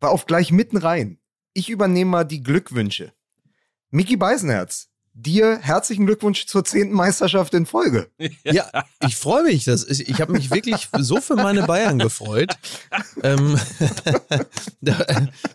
war auf gleich mitten rein. Ich übernehme mal die Glückwünsche. Mickey Beisenherz, dir herzlichen Glückwunsch zur zehnten Meisterschaft in Folge. Ja, ich freue mich. Das ist, ich habe mich wirklich so für meine Bayern gefreut. Ähm, da,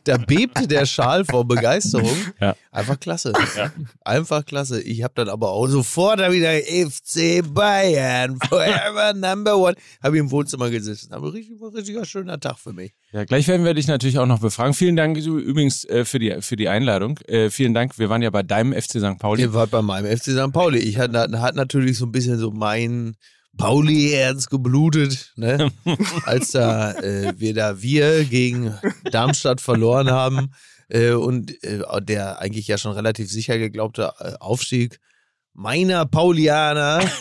da, bebte der Schal vor Begeisterung. Ja. Einfach klasse. Ja. Einfach klasse. Ich habe dann aber auch sofort wieder FC Bayern, forever number one. Habe ich im Wohnzimmer gesessen. Aber richtig, war richtiger schöner Tag für mich. Ja, gleich werden wir dich natürlich auch noch befragen. Vielen Dank übrigens äh, für, die, für die Einladung. Äh, vielen Dank. Wir waren ja bei deinem FC St. Pauli. Ihr wart bei meinem FC St. Pauli. Ich hatte hat natürlich so ein bisschen so mein Pauli-Herz geblutet, ne? als da äh, wir da wir gegen Darmstadt verloren haben äh, und äh, der eigentlich ja schon relativ sicher geglaubte äh, Aufstieg meiner Paulianer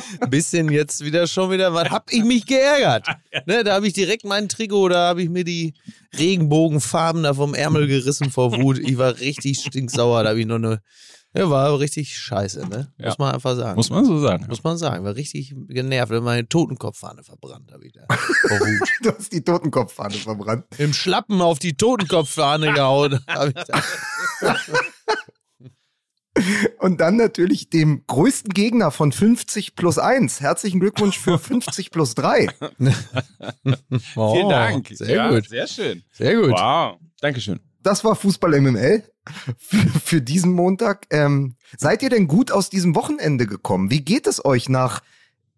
bisschen jetzt wieder schon wieder, was hab ich mich geärgert? Ne, da habe ich direkt meinen Trikot, da habe ich mir die Regenbogenfarben da vom Ärmel gerissen vor Wut. Ich war richtig stinksauer, da habe ich nur eine ja, war richtig scheiße, ne? Muss man einfach sagen. Muss man so sagen. Muss man sagen. War richtig genervt, wenn meine Totenkopffahne verbrannt habe ich da. Vor Wut. du hast die Totenkopffahne verbrannt. Im Schlappen auf die Totenkopffahne gehauen. ich da. Und dann natürlich dem größten Gegner von 50 plus 1. Herzlichen Glückwunsch für 50 plus 3. oh, Vielen Dank. Sehr ja, gut. Sehr schön. Sehr gut. Wow. Dankeschön. Das war Fußball MML für, für diesen Montag. Ähm, seid ihr denn gut aus diesem Wochenende gekommen? Wie geht es euch nach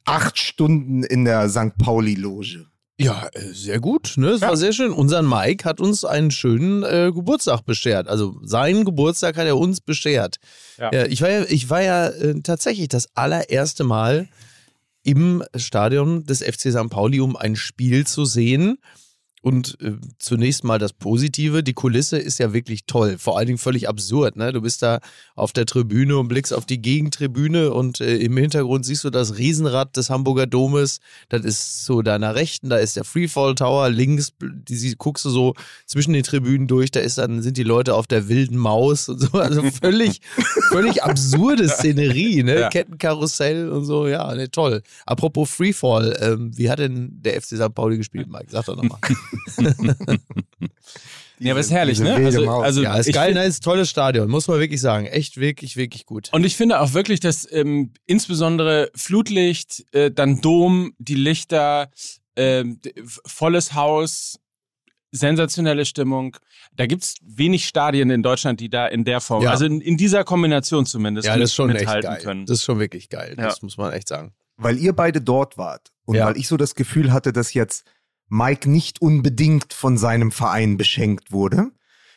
acht Stunden in der St. Pauli-Loge? Ja, äh, sehr gut. Ne? Es ja. war sehr schön. Unser Mike hat uns einen schönen äh, Geburtstag beschert. Also seinen Geburtstag hat er uns beschert. Ja. ja ich war ja, ich war ja äh, tatsächlich das allererste Mal im Stadion des FC St. Pauli, um ein Spiel zu sehen. Und äh, zunächst mal das Positive, die Kulisse ist ja wirklich toll, vor allen Dingen völlig absurd. Ne? Du bist da auf der Tribüne und blickst auf die Gegentribüne und äh, im Hintergrund siehst du das Riesenrad des Hamburger Domes. Das ist so deiner Rechten, da ist der Freefall Tower, links die, die, guckst du so zwischen den Tribünen durch, da ist dann sind die Leute auf der wilden Maus und so. Also völlig, völlig absurde Szenerie, ne? Ja. Kettenkarussell und so, ja, ne, toll. Apropos Freefall, ähm, wie hat denn der FC St. Pauli gespielt, Mike? Sag doch nochmal. ja, aber ist herrlich, ne? Also, also ja, ist geil, ne? ist ein tolles Stadion, muss man wirklich sagen. Echt, wirklich, wirklich gut. Und ich finde auch wirklich, dass ähm, insbesondere Flutlicht, äh, dann Dom, die Lichter, äh, volles Haus, sensationelle Stimmung. Da gibt es wenig Stadien in Deutschland, die da in der Form, ja. also in, in, dieser Kombination zumindest, ja, das ist schon mithalten echt geil. können. Das ist schon wirklich geil. Das muss man echt sagen. Weil ihr beide dort wart und ja. weil ich so das Gefühl hatte, dass jetzt Mike nicht unbedingt von seinem Verein beschenkt wurde,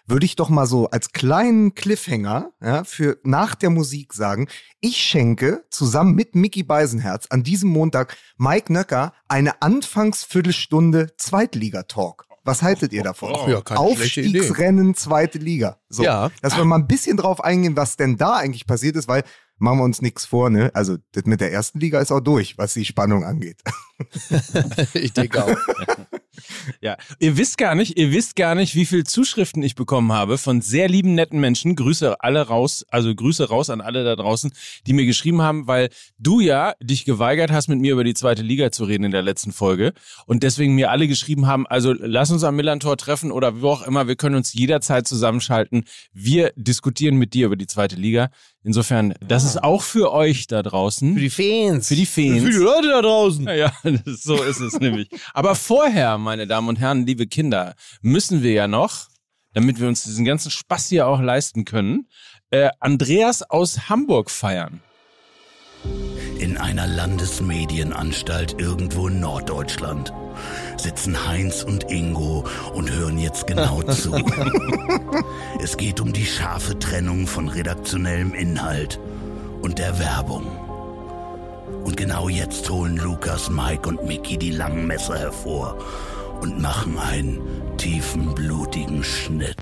würde ich doch mal so als kleinen Cliffhanger ja, für nach der Musik sagen, ich schenke zusammen mit Mickey Beisenherz an diesem Montag Mike Nöcker eine Anfangsviertelstunde Zweitliga-Talk. Was haltet ihr davon? Oh, ja, Aufstiegsrennen, zweite Liga. So, ja. Dass wir mal ein bisschen drauf eingehen, was denn da eigentlich passiert ist, weil machen wir uns nichts vor, ne? Also das mit der ersten Liga ist auch durch, was die Spannung angeht. ich denke auch. Ja, ihr wisst gar nicht, ihr wisst gar nicht, wie viele Zuschriften ich bekommen habe von sehr lieben, netten Menschen. Grüße alle raus, also Grüße raus an alle da draußen, die mir geschrieben haben, weil du ja dich geweigert hast, mit mir über die zweite Liga zu reden in der letzten Folge und deswegen mir alle geschrieben haben, also lass uns am Millantor treffen oder wo auch immer, wir können uns jederzeit zusammenschalten. Wir diskutieren mit dir über die zweite Liga. Insofern, das ist auch für euch da draußen. Für die Fans. Für die Fans. Für die Leute da draußen. Ja, ja so ist es nämlich. Aber vorher, meine Damen und Herren, liebe Kinder, müssen wir ja noch, damit wir uns diesen ganzen Spaß hier auch leisten können, äh, Andreas aus Hamburg feiern. In einer Landesmedienanstalt irgendwo in Norddeutschland sitzen Heinz und Ingo und hören jetzt genau zu. es geht um die scharfe Trennung von redaktionellem Inhalt und der Werbung. Und genau jetzt holen Lukas, Mike und Mickey die langen Messer hervor und machen einen tiefen, blutigen Schnitt.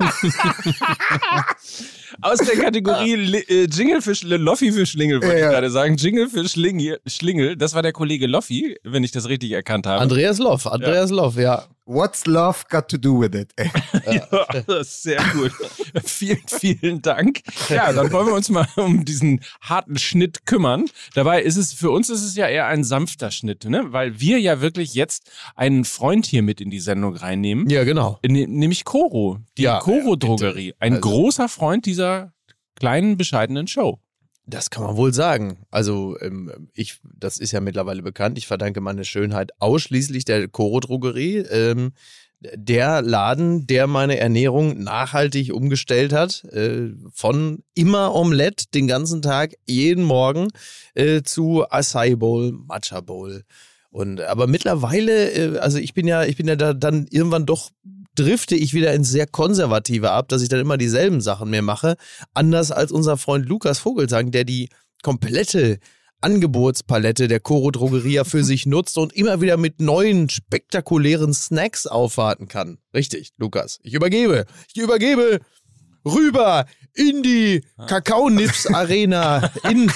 Aus der Kategorie äh, Jingle für Schlingel, Loffi für Schlingel, wollte ja, ich gerade sagen. Jingle für Schlingel, Schlingel. Das war der Kollege Loffi, wenn ich das richtig erkannt habe. Andreas Loff, Andreas ja. Loff, ja. What's love got to do with it? ja, sehr gut. vielen, vielen Dank. Ja, dann wollen wir uns mal um diesen harten Schnitt kümmern. Dabei ist es, für uns ist es ja eher ein sanfter Schnitt, ne? Weil wir ja wirklich jetzt einen Freund hier mit in die Sendung reinnehmen. Ja, genau. Nämlich Coro, die ja, Coro-Drogerie. Ein also. großer Freund dieser kleinen, bescheidenen Show. Das kann man wohl sagen. Also ähm, ich, das ist ja mittlerweile bekannt. Ich verdanke meine Schönheit ausschließlich der Coro Drogerie. Ähm, der Laden, der meine Ernährung nachhaltig umgestellt hat, äh, von immer Omelette den ganzen Tag, jeden Morgen, äh, zu Acai Bowl, Matcha Bowl. Und aber mittlerweile, äh, also ich bin ja, ich bin ja da dann irgendwann doch drifte ich wieder ins sehr konservative ab, dass ich dann immer dieselben Sachen mehr mache. Anders als unser Freund Lukas Vogelsang, der die komplette Angebotspalette der Coro Drogeria für sich nutzt und immer wieder mit neuen spektakulären Snacks aufwarten kann. Richtig, Lukas. Ich übergebe. Ich übergebe rüber in die Kakaonips Arena. In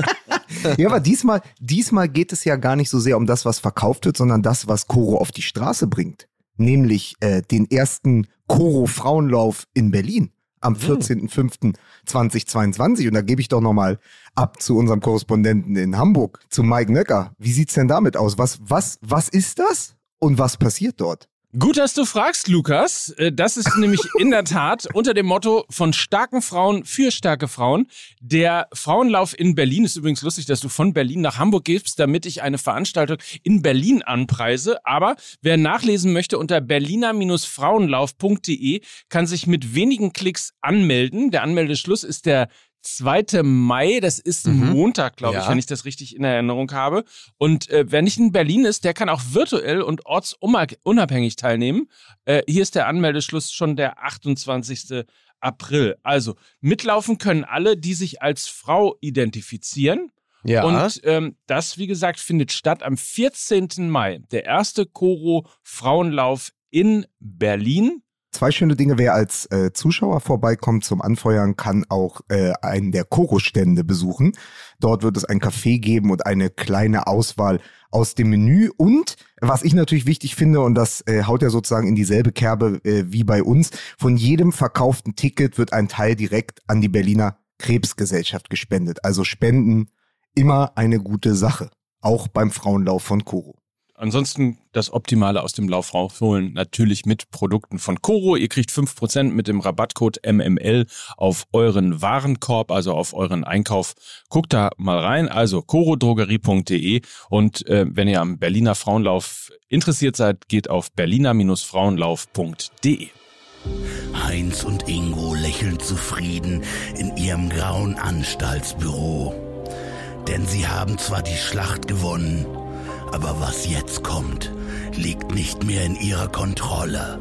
ja, aber diesmal, diesmal geht es ja gar nicht so sehr um das, was verkauft wird, sondern das, was Coro auf die Straße bringt nämlich äh, den ersten Koro Frauenlauf in Berlin am 14.05.2022. Hm. Und da gebe ich doch nochmal ab zu unserem Korrespondenten in Hamburg, zu Mike Nöcker. Wie sieht's denn damit aus? Was, was, was ist das und was passiert dort? Gut, dass du fragst, Lukas. Äh, das ist nämlich in der Tat unter dem Motto von starken Frauen für starke Frauen. Der Frauenlauf in Berlin ist übrigens lustig, dass du von Berlin nach Hamburg gehst, damit ich eine Veranstaltung in Berlin anpreise. Aber wer nachlesen möchte unter berliner-frauenlauf.de kann sich mit wenigen Klicks anmelden. Der Anmeldeschluss ist der 2. Mai, das ist ein mhm. Montag, glaube ich, wenn ich das richtig in Erinnerung habe. Und äh, wer nicht in Berlin ist, der kann auch virtuell und ortsunabhängig teilnehmen. Äh, hier ist der Anmeldeschluss schon der 28. April. Also mitlaufen können alle, die sich als Frau identifizieren. Ja. Und ähm, das, wie gesagt, findet statt am 14. Mai. Der erste Koro Frauenlauf in Berlin. Zwei schöne Dinge, wer als äh, Zuschauer vorbeikommt zum Anfeuern, kann auch äh, einen der Koro-Stände besuchen. Dort wird es ein Café geben und eine kleine Auswahl aus dem Menü. Und was ich natürlich wichtig finde, und das äh, haut ja sozusagen in dieselbe Kerbe äh, wie bei uns, von jedem verkauften Ticket wird ein Teil direkt an die Berliner Krebsgesellschaft gespendet. Also Spenden immer eine gute Sache. Auch beim Frauenlauf von Koro. Ansonsten das Optimale aus dem Lauf rausholen, natürlich mit Produkten von Coro. Ihr kriegt 5% mit dem Rabattcode MML auf euren Warenkorb, also auf euren Einkauf. Guckt da mal rein, also corodrogerie.de und äh, wenn ihr am Berliner Frauenlauf interessiert seid, geht auf berliner-frauenlauf.de. Heinz und Ingo lächeln zufrieden in ihrem grauen Anstaltsbüro. Denn sie haben zwar die Schlacht gewonnen, aber was jetzt kommt, liegt nicht mehr in ihrer Kontrolle.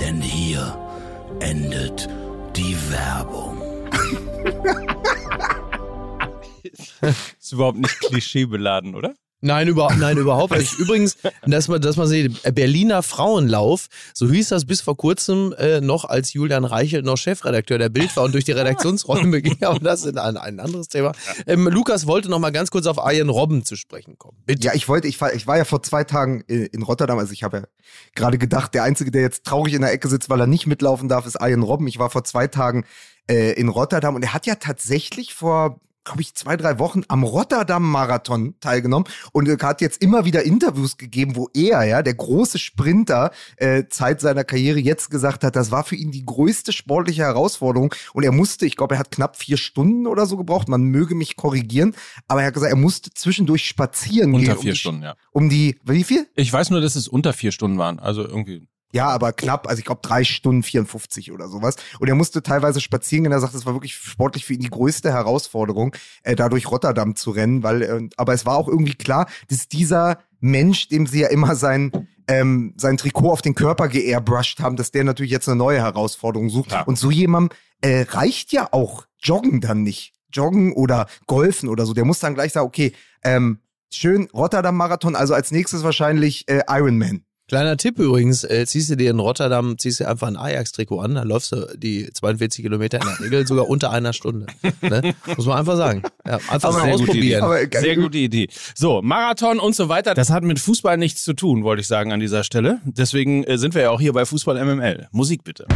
Denn hier endet die Werbung. ist überhaupt nicht klischeebeladen, oder? Nein, über, nein, überhaupt nicht. Übrigens, dass man, dass man sieht, Berliner Frauenlauf, so hieß das bis vor kurzem äh, noch, als Julian Reichelt noch Chefredakteur der Bild war und durch die Redaktionsräume ging, aber das ist ein, ein anderes Thema. Ähm, Lukas wollte noch mal ganz kurz auf Ian Robben zu sprechen kommen. Bitte. Ja, ich wollte, ich war, ich war ja vor zwei Tagen in Rotterdam, also ich habe ja gerade gedacht, der Einzige, der jetzt traurig in der Ecke sitzt, weil er nicht mitlaufen darf, ist Ian Robben. Ich war vor zwei Tagen äh, in Rotterdam und er hat ja tatsächlich vor glaube ich, zwei, drei Wochen am Rotterdam-Marathon teilgenommen und hat jetzt immer wieder Interviews gegeben, wo er, ja, der große Sprinter, äh, Zeit seiner Karriere jetzt gesagt hat, das war für ihn die größte sportliche Herausforderung und er musste, ich glaube, er hat knapp vier Stunden oder so gebraucht, man möge mich korrigieren, aber er hat gesagt, er musste zwischendurch spazieren unter gehen. Unter vier um die, Stunden, ja. Um die, wie viel? Ich weiß nur, dass es unter vier Stunden waren, also irgendwie ja, aber knapp, also ich glaube drei Stunden 54 oder sowas. Und er musste teilweise spazieren gehen. Er sagt, es war wirklich sportlich für ihn die größte Herausforderung, äh, da durch Rotterdam zu rennen. Weil, äh, aber es war auch irgendwie klar, dass dieser Mensch, dem sie ja immer sein, ähm, sein Trikot auf den Körper geairbrushed haben, dass der natürlich jetzt eine neue Herausforderung sucht. Ja. Und so jemandem äh, reicht ja auch Joggen dann nicht. Joggen oder Golfen oder so. Der muss dann gleich sagen, okay, ähm, schön Rotterdam-Marathon, also als nächstes wahrscheinlich äh, Ironman. Kleiner Tipp übrigens, äh, ziehst du dir in Rotterdam, ziehst du einfach ein Ajax-Trikot an, dann läufst du die 42 Kilometer in der Regel sogar unter einer Stunde. Ne? Muss man einfach sagen. Ja, einfach mal ausprobieren. Gute Sehr gute Idee. So, Marathon und so weiter, das hat mit Fußball nichts zu tun, wollte ich sagen an dieser Stelle. Deswegen äh, sind wir ja auch hier bei Fußball MML. Musik bitte.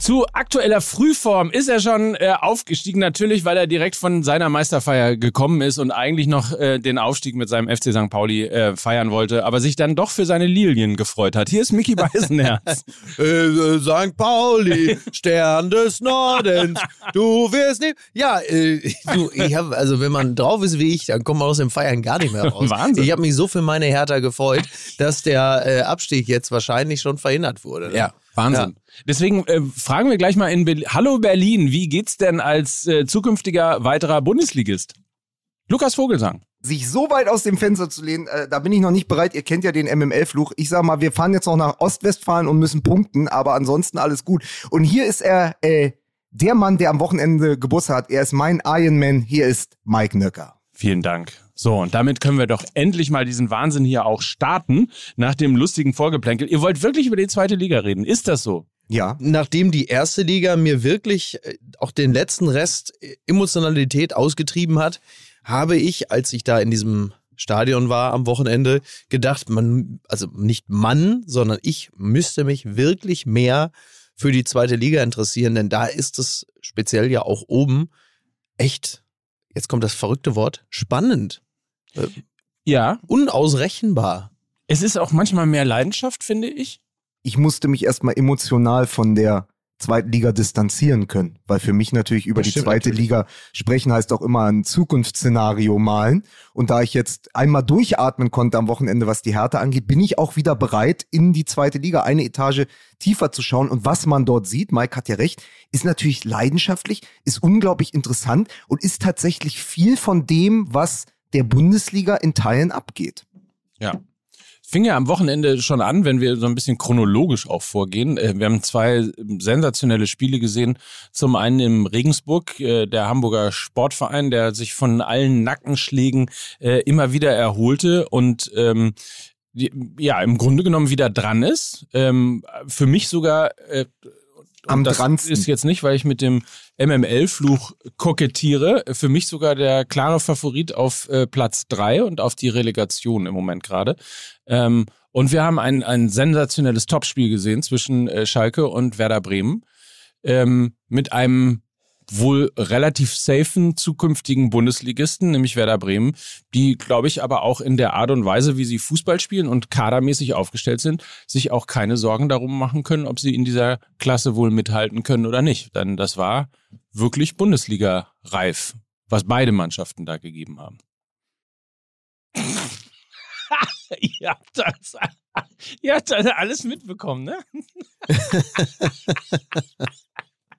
Zu aktueller Frühform ist er schon äh, aufgestiegen, natürlich, weil er direkt von seiner Meisterfeier gekommen ist und eigentlich noch äh, den Aufstieg mit seinem FC St. Pauli äh, feiern wollte, aber sich dann doch für seine Lilien gefreut hat. Hier ist Mickey Beisenherz. Äh, St. Pauli, Stern des Nordens, du wirst nicht. Ja, äh, du, ich habe, also wenn man drauf ist wie ich, dann kommt man aus dem Feiern gar nicht mehr raus. Wahnsinn. Ich habe mich so für meine Hertha gefreut, dass der äh, Abstieg jetzt wahrscheinlich schon verhindert wurde. Ne? Ja. Wahnsinn. Ja. Deswegen äh, fragen wir gleich mal in Berlin. Hallo Berlin, wie geht's denn als äh, zukünftiger weiterer Bundesligist? Lukas Vogelsang. Sich so weit aus dem Fenster zu lehnen, äh, da bin ich noch nicht bereit. Ihr kennt ja den MML-Fluch. Ich sag mal, wir fahren jetzt noch nach Ostwestfalen und müssen punkten, aber ansonsten alles gut. Und hier ist er, äh, der Mann, der am Wochenende Geburtstag hat. Er ist mein Ironman. Hier ist Mike Nöcker. Vielen Dank. So, und damit können wir doch endlich mal diesen Wahnsinn hier auch starten, nach dem lustigen Vorgeplänkel. Ihr wollt wirklich über die zweite Liga reden. Ist das so? Ja. Nachdem die erste Liga mir wirklich äh, auch den letzten Rest Emotionalität ausgetrieben hat, habe ich, als ich da in diesem Stadion war am Wochenende, gedacht, man, also nicht Mann, sondern ich müsste mich wirklich mehr für die zweite Liga interessieren, denn da ist es speziell ja auch oben echt, jetzt kommt das verrückte Wort, spannend. Äh, ja. Unausrechenbar. Es ist auch manchmal mehr Leidenschaft, finde ich. Ich musste mich erstmal emotional von der zweiten Liga distanzieren können, weil für mich natürlich über das die zweite natürlich. Liga sprechen heißt auch immer ein Zukunftsszenario malen. Und da ich jetzt einmal durchatmen konnte am Wochenende, was die Härte angeht, bin ich auch wieder bereit, in die zweite Liga eine Etage tiefer zu schauen. Und was man dort sieht, Mike hat ja recht, ist natürlich leidenschaftlich, ist unglaublich interessant und ist tatsächlich viel von dem, was der Bundesliga in Teilen abgeht. Ja. Fing ja am Wochenende schon an, wenn wir so ein bisschen chronologisch auch vorgehen. Äh, wir haben zwei sensationelle Spiele gesehen. Zum einen im Regensburg, äh, der Hamburger Sportverein, der sich von allen Nackenschlägen äh, immer wieder erholte und ähm, ja, im Grunde genommen wieder dran ist. Ähm, für mich sogar am das dransten. ist jetzt nicht, weil ich mit dem MML-Fluch kokettiere. Für mich sogar der klare Favorit auf äh, Platz drei und auf die Relegation im Moment gerade. Ähm, und wir haben ein, ein sensationelles Topspiel gesehen zwischen äh, Schalke und Werder Bremen. Ähm, mit einem wohl relativ safen zukünftigen Bundesligisten, nämlich Werder Bremen, die, glaube ich, aber auch in der Art und Weise, wie sie Fußball spielen und kadermäßig aufgestellt sind, sich auch keine Sorgen darum machen können, ob sie in dieser Klasse wohl mithalten können oder nicht. Denn das war wirklich Bundesliga-reif, was beide Mannschaften da gegeben haben. ihr, habt das, ihr habt das alles mitbekommen, ne?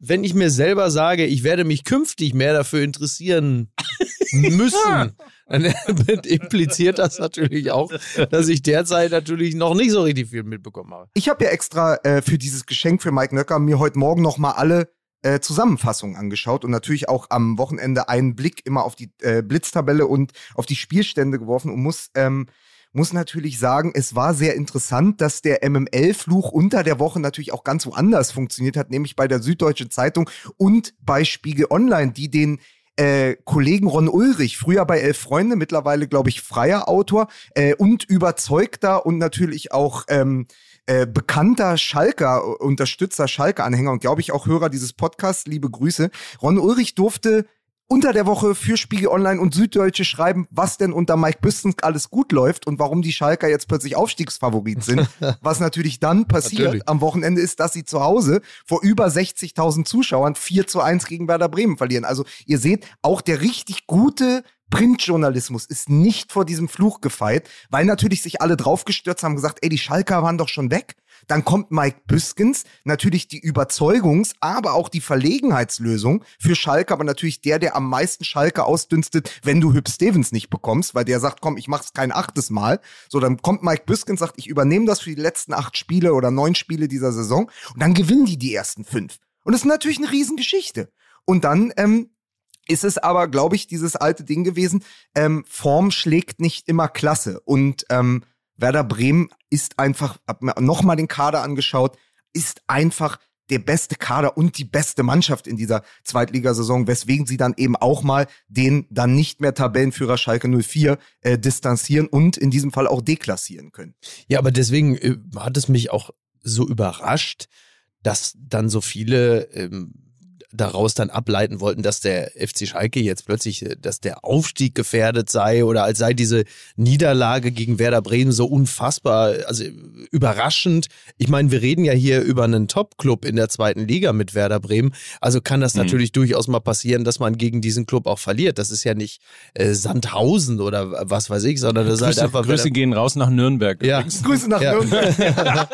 wenn ich mir selber sage, ich werde mich künftig mehr dafür interessieren müssen, dann impliziert das natürlich auch, dass ich derzeit natürlich noch nicht so richtig viel mitbekommen habe. Ich habe ja extra äh, für dieses Geschenk für Mike Nöcker mir heute Morgen nochmal alle äh, Zusammenfassungen angeschaut und natürlich auch am Wochenende einen Blick immer auf die äh, Blitztabelle und auf die Spielstände geworfen und muss ähm, muss natürlich sagen, es war sehr interessant, dass der MML-Fluch unter der Woche natürlich auch ganz woanders funktioniert hat, nämlich bei der Süddeutschen Zeitung und bei Spiegel Online, die den äh, Kollegen Ron Ulrich, früher bei Elf Freunde, mittlerweile, glaube ich, freier Autor äh, und überzeugter und natürlich auch ähm, äh, bekannter Schalker, Unterstützer, Schalker-Anhänger und glaube ich auch Hörer dieses Podcasts, liebe Grüße. Ron Ulrich durfte unter der Woche für Spiegel Online und Süddeutsche schreiben, was denn unter Mike Büstens alles gut läuft und warum die Schalker jetzt plötzlich Aufstiegsfavorit sind. was natürlich dann passiert natürlich. am Wochenende ist, dass sie zu Hause vor über 60.000 Zuschauern 4 zu 1 gegen Werder Bremen verlieren. Also ihr seht, auch der richtig gute Printjournalismus ist nicht vor diesem Fluch gefeit, weil natürlich sich alle draufgestürzt haben, gesagt, ey, die Schalker waren doch schon weg. Dann kommt Mike Büskens, natürlich die Überzeugungs-, aber auch die Verlegenheitslösung für Schalke, aber natürlich der, der am meisten Schalke ausdünstet, wenn du Hüb Stevens nicht bekommst, weil der sagt, komm, ich mach's kein achtes Mal. So, dann kommt Mike Büskens, sagt, ich übernehme das für die letzten acht Spiele oder neun Spiele dieser Saison und dann gewinnen die die ersten fünf. Und das ist natürlich eine Riesengeschichte. Und dann ähm, ist es aber, glaube ich, dieses alte Ding gewesen, ähm, Form schlägt nicht immer Klasse. Und ähm, Werder Bremen ist einfach, hab mir nochmal den Kader angeschaut, ist einfach der beste Kader und die beste Mannschaft in dieser Zweitligasaison, weswegen sie dann eben auch mal den dann nicht mehr Tabellenführer Schalke 04 äh, distanzieren und in diesem Fall auch deklassieren können. Ja, aber deswegen äh, hat es mich auch so überrascht, dass dann so viele ähm, daraus dann ableiten wollten, dass der FC Schalke jetzt plötzlich, äh, dass der Aufstieg gefährdet sei oder als sei diese Niederlage gegen Werder Bremen so unfassbar, also überraschend. Ich meine, wir reden ja hier über einen Top-Club in der zweiten Liga mit Werder Bremen. Also kann das mhm. natürlich durchaus mal passieren, dass man gegen diesen Club auch verliert. Das ist ja nicht äh, Sandhausen oder was weiß ich, sondern das Grüße, ist halt einfach. Grüße Werder gehen raus nach Nürnberg. Ja. Grüße nach ja. Nürnberg.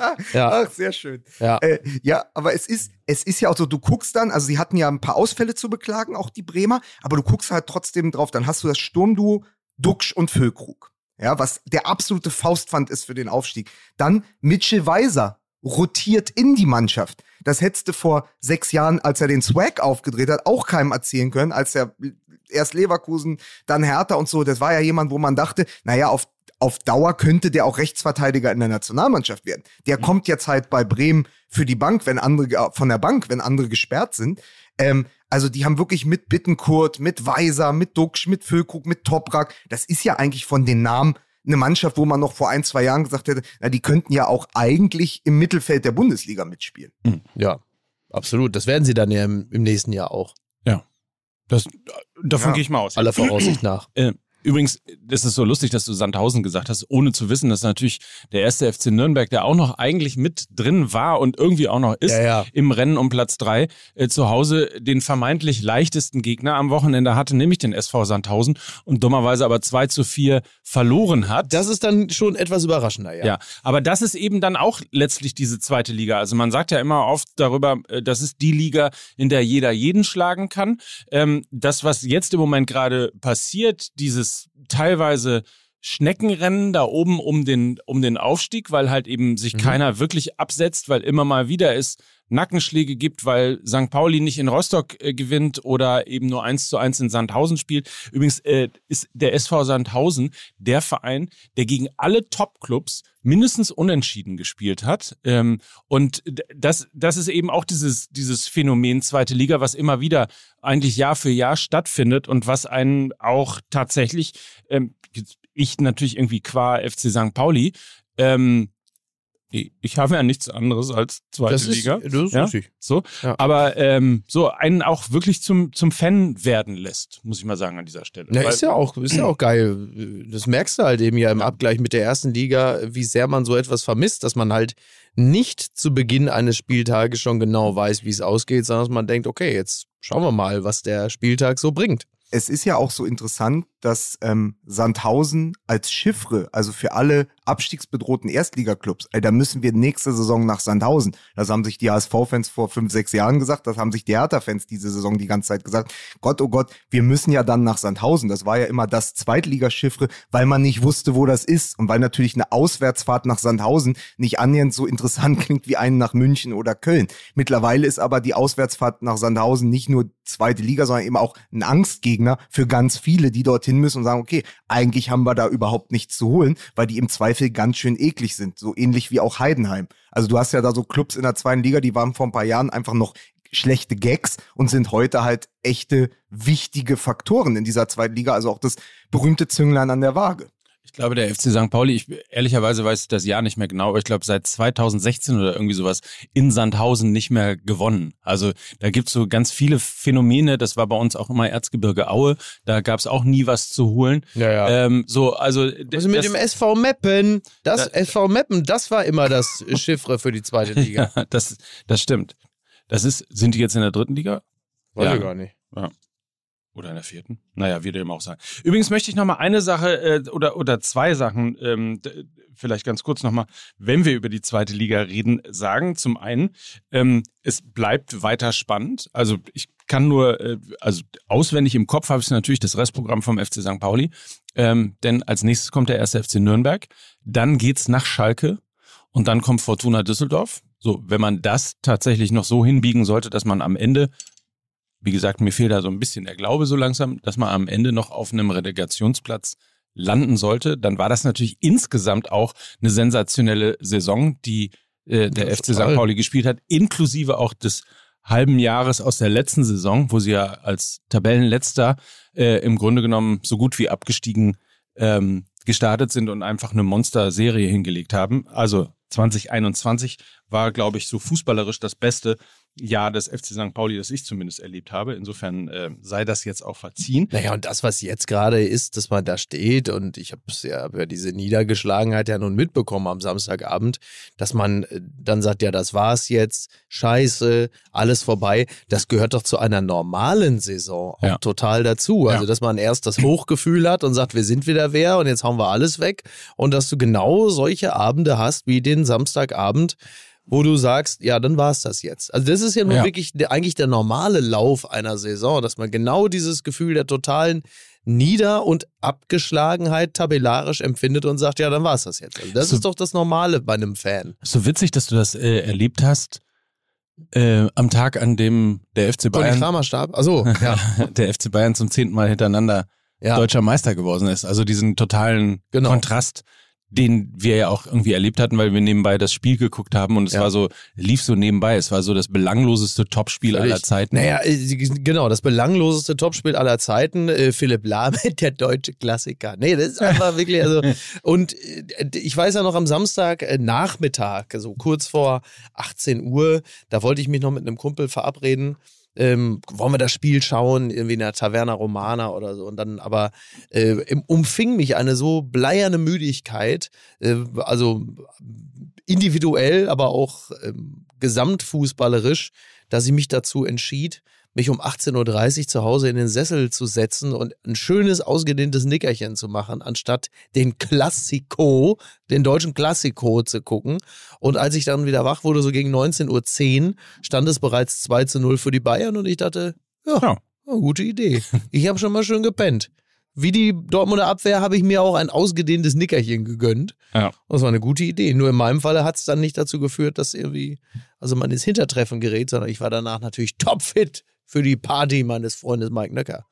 ja. Ach, sehr schön. Ja, äh, ja aber aber es ist, es ist ja auch so, du guckst dann, also sie hatten ja ein paar Ausfälle zu beklagen, auch die Bremer, aber du guckst halt trotzdem drauf, dann hast du das Sturmduo Duxch und Füllkrug. Ja, was der absolute Faustpfand ist für den Aufstieg. Dann Mitchell Weiser rotiert in die Mannschaft. Das hättest du vor sechs Jahren, als er den Swag aufgedreht hat, auch keinem erzählen können, als er erst Leverkusen, dann Hertha und so. Das war ja jemand, wo man dachte, naja, auf auf Dauer könnte der auch Rechtsverteidiger in der Nationalmannschaft werden. Der mhm. kommt jetzt halt bei Bremen für die Bank, wenn andere äh, von der Bank, wenn andere gesperrt sind. Ähm, also die haben wirklich mit Bittenkurt, mit Weiser, mit Duxch, mit Füllkrug, mit Toprak. Das ist ja eigentlich von den Namen eine Mannschaft, wo man noch vor ein, zwei Jahren gesagt hätte, na, die könnten ja auch eigentlich im Mittelfeld der Bundesliga mitspielen. Hm, ja, absolut. Das werden sie dann ja im, im nächsten Jahr auch. Ja. Das, davon ja. gehe ich mal aus. Aller Voraussicht nach. Äh, Übrigens, das ist so lustig, dass du Sandhausen gesagt hast, ohne zu wissen, dass natürlich der erste FC Nürnberg, der auch noch eigentlich mit drin war und irgendwie auch noch ist, ja, ja. im Rennen um Platz drei äh, zu Hause den vermeintlich leichtesten Gegner am Wochenende hatte, nämlich den SV Sandhausen und dummerweise aber 2 zu 4 verloren hat. Das ist dann schon etwas überraschender, ja. Ja, aber das ist eben dann auch letztlich diese zweite Liga. Also man sagt ja immer oft darüber, äh, das ist die Liga, in der jeder jeden schlagen kann. Ähm, das, was jetzt im Moment gerade passiert, dieses teilweise Schneckenrennen da oben um den, um den Aufstieg, weil halt eben sich mhm. keiner wirklich absetzt, weil immer mal wieder es Nackenschläge gibt, weil St. Pauli nicht in Rostock äh, gewinnt oder eben nur eins zu eins in Sandhausen spielt. Übrigens äh, ist der SV Sandhausen der Verein, der gegen alle Top-Clubs mindestens unentschieden gespielt hat. Ähm, und das, das ist eben auch dieses, dieses Phänomen zweite Liga, was immer wieder eigentlich Jahr für Jahr stattfindet und was einen auch tatsächlich, ähm, ich natürlich irgendwie qua FC St. Pauli, ähm, ich habe ja nichts anderes als zweite das ist, Liga. Das ist ja? richtig. So, ja. aber ähm, so einen auch wirklich zum zum Fan werden lässt, muss ich mal sagen an dieser Stelle. Ja, ist ja auch ist ja auch geil. Das merkst du halt eben ja im Abgleich mit der ersten Liga, wie sehr man so etwas vermisst, dass man halt nicht zu Beginn eines Spieltages schon genau weiß, wie es ausgeht, sondern dass man denkt, okay, jetzt schauen wir mal, was der Spieltag so bringt es ist ja auch so interessant, dass ähm, Sandhausen als Chiffre, also für alle abstiegsbedrohten Erstligaklubs, da müssen wir nächste Saison nach Sandhausen. Das haben sich die HSV-Fans vor fünf, sechs Jahren gesagt, das haben sich die Hertha-Fans diese Saison die ganze Zeit gesagt. Gott, oh Gott, wir müssen ja dann nach Sandhausen. Das war ja immer das Zweitligaschiffre, weil man nicht wusste, wo das ist und weil natürlich eine Auswärtsfahrt nach Sandhausen nicht annähernd so interessant klingt wie einen nach München oder Köln. Mittlerweile ist aber die Auswärtsfahrt nach Sandhausen nicht nur zweite Liga, sondern eben auch ein Angstgegner für ganz viele, die dorthin müssen und sagen, okay, eigentlich haben wir da überhaupt nichts zu holen, weil die im Zweifel ganz schön eklig sind. So ähnlich wie auch Heidenheim. Also du hast ja da so Clubs in der zweiten Liga, die waren vor ein paar Jahren einfach noch schlechte Gags und sind heute halt echte wichtige Faktoren in dieser zweiten Liga. Also auch das berühmte Zünglein an der Waage. Ich glaube, der FC St. Pauli, ich ehrlicherweise weiß ich das Jahr nicht mehr genau, aber ich glaube seit 2016 oder irgendwie sowas in Sandhausen nicht mehr gewonnen. Also da gibt's so ganz viele Phänomene, das war bei uns auch immer Erzgebirge Aue, da gab's auch nie was zu holen. Ja, ja. Ähm, so, also, also mit das, dem SV Meppen, das, das SV Meppen, das war immer das Chiffre für die zweite Liga. das, das stimmt. Das ist, sind die jetzt in der dritten Liga? Weiß ja. ich gar nicht. Ja. Oder in der vierten? Naja, wie dem auch sein. Übrigens möchte ich nochmal eine Sache äh, oder, oder zwei Sachen, ähm, vielleicht ganz kurz nochmal, wenn wir über die zweite Liga reden, sagen. Zum einen, ähm, es bleibt weiter spannend. Also ich kann nur, äh, also auswendig im Kopf habe ich natürlich das Restprogramm vom FC St. Pauli. Ähm, denn als nächstes kommt der erste FC Nürnberg. Dann geht's nach Schalke und dann kommt Fortuna Düsseldorf. So, wenn man das tatsächlich noch so hinbiegen sollte, dass man am Ende, wie gesagt, mir fehlt da so ein bisschen der Glaube so langsam, dass man am Ende noch auf einem Relegationsplatz landen sollte, dann war das natürlich insgesamt auch eine sensationelle Saison, die äh, der FC St. Pauli gespielt hat, inklusive auch des halben Jahres aus der letzten Saison, wo sie ja als Tabellenletzter äh, im Grunde genommen so gut wie abgestiegen ähm, gestartet sind und einfach eine Monster-Serie hingelegt haben. Also 2021 war, glaube ich, so fußballerisch das Beste Jahr des FC St. Pauli, das ich zumindest erlebt habe. Insofern äh, sei das jetzt auch verziehen. Naja, und das, was jetzt gerade ist, dass man da steht und ich habe ja über diese Niedergeschlagenheit ja nun mitbekommen am Samstagabend, dass man äh, dann sagt, ja, das war's jetzt, scheiße, alles vorbei. Das gehört doch zu einer normalen Saison auch ja. total dazu. Also, ja. dass man erst das Hochgefühl hat und sagt, wir sind wieder wer und jetzt hauen wir alles weg und dass du genau solche Abende hast wie den Samstagabend, wo du sagst, ja, dann war es das jetzt. Also das ist ja nun ja. wirklich der, eigentlich der normale Lauf einer Saison, dass man genau dieses Gefühl der totalen Nieder- und Abgeschlagenheit tabellarisch empfindet und sagt, ja, dann war es das jetzt. Also das so, ist doch das Normale bei einem Fan. So witzig, dass du das äh, erlebt hast. Äh, am Tag, an dem der FC Bayern. Toni Kramer starb. Ja. der FC Bayern zum zehnten Mal hintereinander ja. deutscher Meister geworden ist. Also diesen totalen genau. Kontrast den wir ja auch irgendwie erlebt hatten, weil wir nebenbei das Spiel geguckt haben und es ja. war so, lief so nebenbei. Es war so das belangloseste Topspiel Völlig. aller Zeiten. Naja, äh, genau, das belangloseste Topspiel aller Zeiten. Äh, Philipp Lahm, der deutsche Klassiker. Nee, das ist einfach wirklich, also, und äh, ich weiß ja noch am Samstag Nachmittag, so kurz vor 18 Uhr, da wollte ich mich noch mit einem Kumpel verabreden ähm, wollen wir das Spiel schauen, irgendwie in der Taverna Romana oder so. Und dann aber äh, umfing mich eine so bleierne Müdigkeit, äh, also individuell, aber auch äh, gesamtfußballerisch, dass ich mich dazu entschied, mich um 18.30 Uhr zu Hause in den Sessel zu setzen und ein schönes, ausgedehntes Nickerchen zu machen, anstatt den Klassiko, den deutschen Klassiko zu gucken. Und als ich dann wieder wach wurde, so gegen 19.10 Uhr, stand es bereits 2 zu 0 für die Bayern und ich dachte, ja, ja. gute Idee. Ich habe schon mal schön gepennt. Wie die Dortmunder Abwehr habe ich mir auch ein ausgedehntes Nickerchen gegönnt. Ja. Das war eine gute Idee. Nur in meinem Falle hat es dann nicht dazu geführt, dass irgendwie, also man ins Hintertreffen gerät, sondern ich war danach natürlich topfit für die Party meines Freundes Mike Nöcker.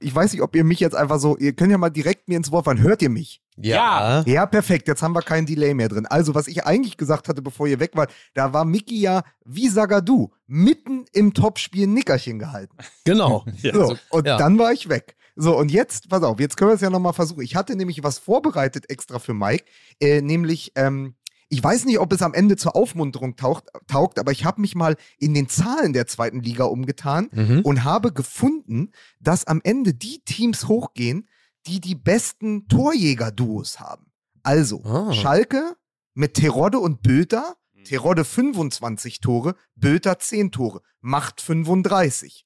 Ich weiß nicht, ob ihr mich jetzt einfach so, ihr könnt ja mal direkt mir ins Wort fahren. Hört ihr mich? Ja. Ja, perfekt. Jetzt haben wir keinen Delay mehr drin. Also, was ich eigentlich gesagt hatte, bevor ihr weg wart, da war Mickey ja wie Sagadu mitten im Topspiel Nickerchen gehalten. Genau. ja. So, und ja. dann war ich weg. So, und jetzt, pass auf, jetzt können wir es ja nochmal versuchen. Ich hatte nämlich was vorbereitet extra für Mike, äh, nämlich ähm, ich weiß nicht, ob es am Ende zur Aufmunterung taucht, taugt, aber ich habe mich mal in den Zahlen der zweiten Liga umgetan mhm. und habe gefunden, dass am Ende die Teams hochgehen, die die besten Torjäger-Duos haben. Also oh. Schalke mit Terodde und Bülter. Terodde 25 Tore, Bülter 10 Tore, macht 35.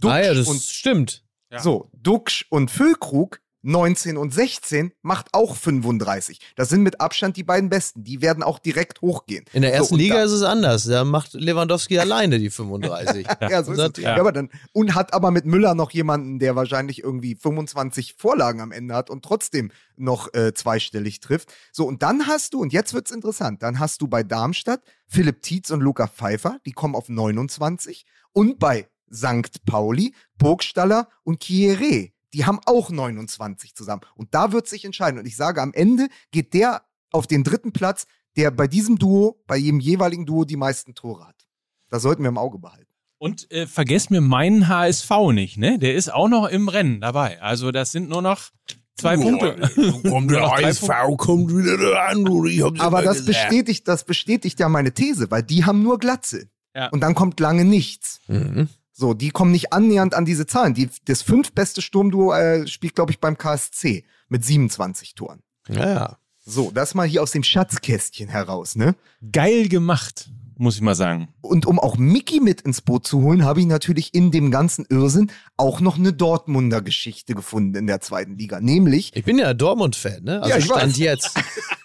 Duxch ah ja, das und, stimmt. So, Duxch und Füllkrug 19 und 16 macht auch 35. Das sind mit Abstand die beiden besten. Die werden auch direkt hochgehen. In der ersten so, Liga ist es anders. Da macht Lewandowski alleine die 35. ja, so ist es. Ja. aber dann, und hat aber mit Müller noch jemanden, der wahrscheinlich irgendwie 25 Vorlagen am Ende hat und trotzdem noch äh, zweistellig trifft. So, und dann hast du, und jetzt wird's interessant, dann hast du bei Darmstadt Philipp Tietz und Luca Pfeiffer, die kommen auf 29. Und bei St. Pauli, Burgstaller und Kieré die haben auch 29 zusammen. Und da wird sich entscheiden. Und ich sage, am Ende geht der auf den dritten Platz, der bei diesem Duo, bei jedem jeweiligen Duo die meisten Tore hat. Das sollten wir im Auge behalten. Und äh, vergesst mir meinen HSV nicht, ne? Der ist auch noch im Rennen dabei. Also das sind nur noch zwei oh, Punkte. Kommt der HSV kommt wieder an. Aber das bestätigt, das bestätigt ja meine These, weil die haben nur Glatze. Ja. Und dann kommt lange nichts. Mhm. So, die kommen nicht annähernd an diese Zahlen. Die, das fünftbeste Sturmduo äh, spielt, glaube ich, beim KSC mit 27 Toren. Ja, ja. So, das mal hier aus dem Schatzkästchen heraus, ne? Geil gemacht, muss ich mal sagen. Und um auch Mickey mit ins Boot zu holen, habe ich natürlich in dem ganzen Irrsinn auch noch eine Dortmunder Geschichte gefunden in der zweiten Liga. Nämlich. Ich bin ja Dortmund-Fan, ne? Also ja, ich stand weiß. jetzt.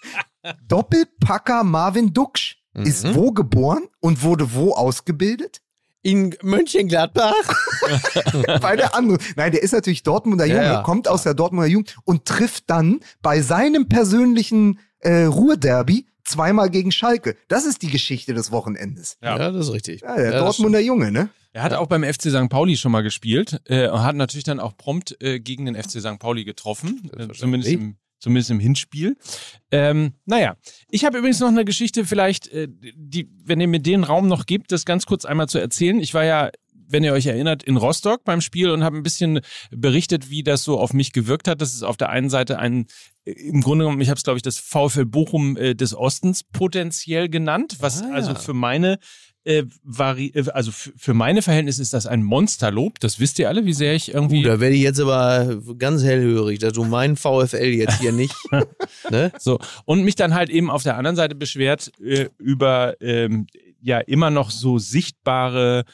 Doppelpacker Marvin Duksch mhm. ist wo geboren und wurde wo ausgebildet? In Mönchengladbach. bei der anderen. Nein, der ist natürlich Dortmunder Junge, ja, kommt aus der Dortmunder Jugend und trifft dann bei seinem persönlichen äh, Ruhrderby zweimal gegen Schalke. Das ist die Geschichte des Wochenendes. Ja, ja das ist richtig. Ja, der ja, Dortmunder Junge, ne? Er hat auch beim FC St. Pauli schon mal gespielt äh, und hat natürlich dann auch prompt äh, gegen den FC St. Pauli getroffen, äh, zumindest im zumindest im Hinspiel. Ähm, naja, ich habe übrigens noch eine Geschichte, vielleicht, äh, die, wenn ihr mir den Raum noch gibt, das ganz kurz einmal zu erzählen. Ich war ja wenn ihr euch erinnert, in Rostock beim Spiel und habe ein bisschen berichtet, wie das so auf mich gewirkt hat. Das ist auf der einen Seite ein, äh, im Grunde genommen, ich habe es, glaube ich, das VfL Bochum äh, des Ostens potenziell genannt, was ah, ja. also für meine äh, äh, also für meine Verhältnisse ist das ein Monsterlob. Das wisst ihr alle, wie sehr ich irgendwie. Uh, da werde ich jetzt aber ganz hellhörig, dass du meinen VfL jetzt hier nicht. ne? So. Und mich dann halt eben auf der anderen Seite beschwert äh, über ähm, ja immer noch so sichtbare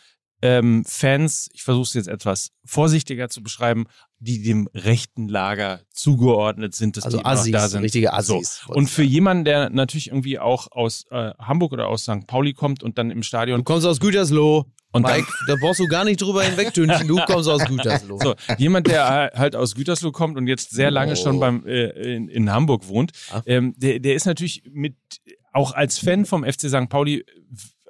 ähm, Fans, ich versuche es jetzt etwas vorsichtiger zu beschreiben, die dem rechten Lager zugeordnet sind, dass also die Assis, da sind. richtige Assis. So. Und für jemanden, der natürlich irgendwie auch aus äh, Hamburg oder aus St. Pauli kommt und dann im Stadion. Du kommst aus Gütersloh. Und Mike, da brauchst du gar nicht drüber hinwegtünchen. Du kommst aus Gütersloh. So, jemand, der halt aus Gütersloh kommt und jetzt sehr lange oh. schon beim äh, in, in Hamburg wohnt, ähm, der, der ist natürlich mit auch als Fan vom FC St. Pauli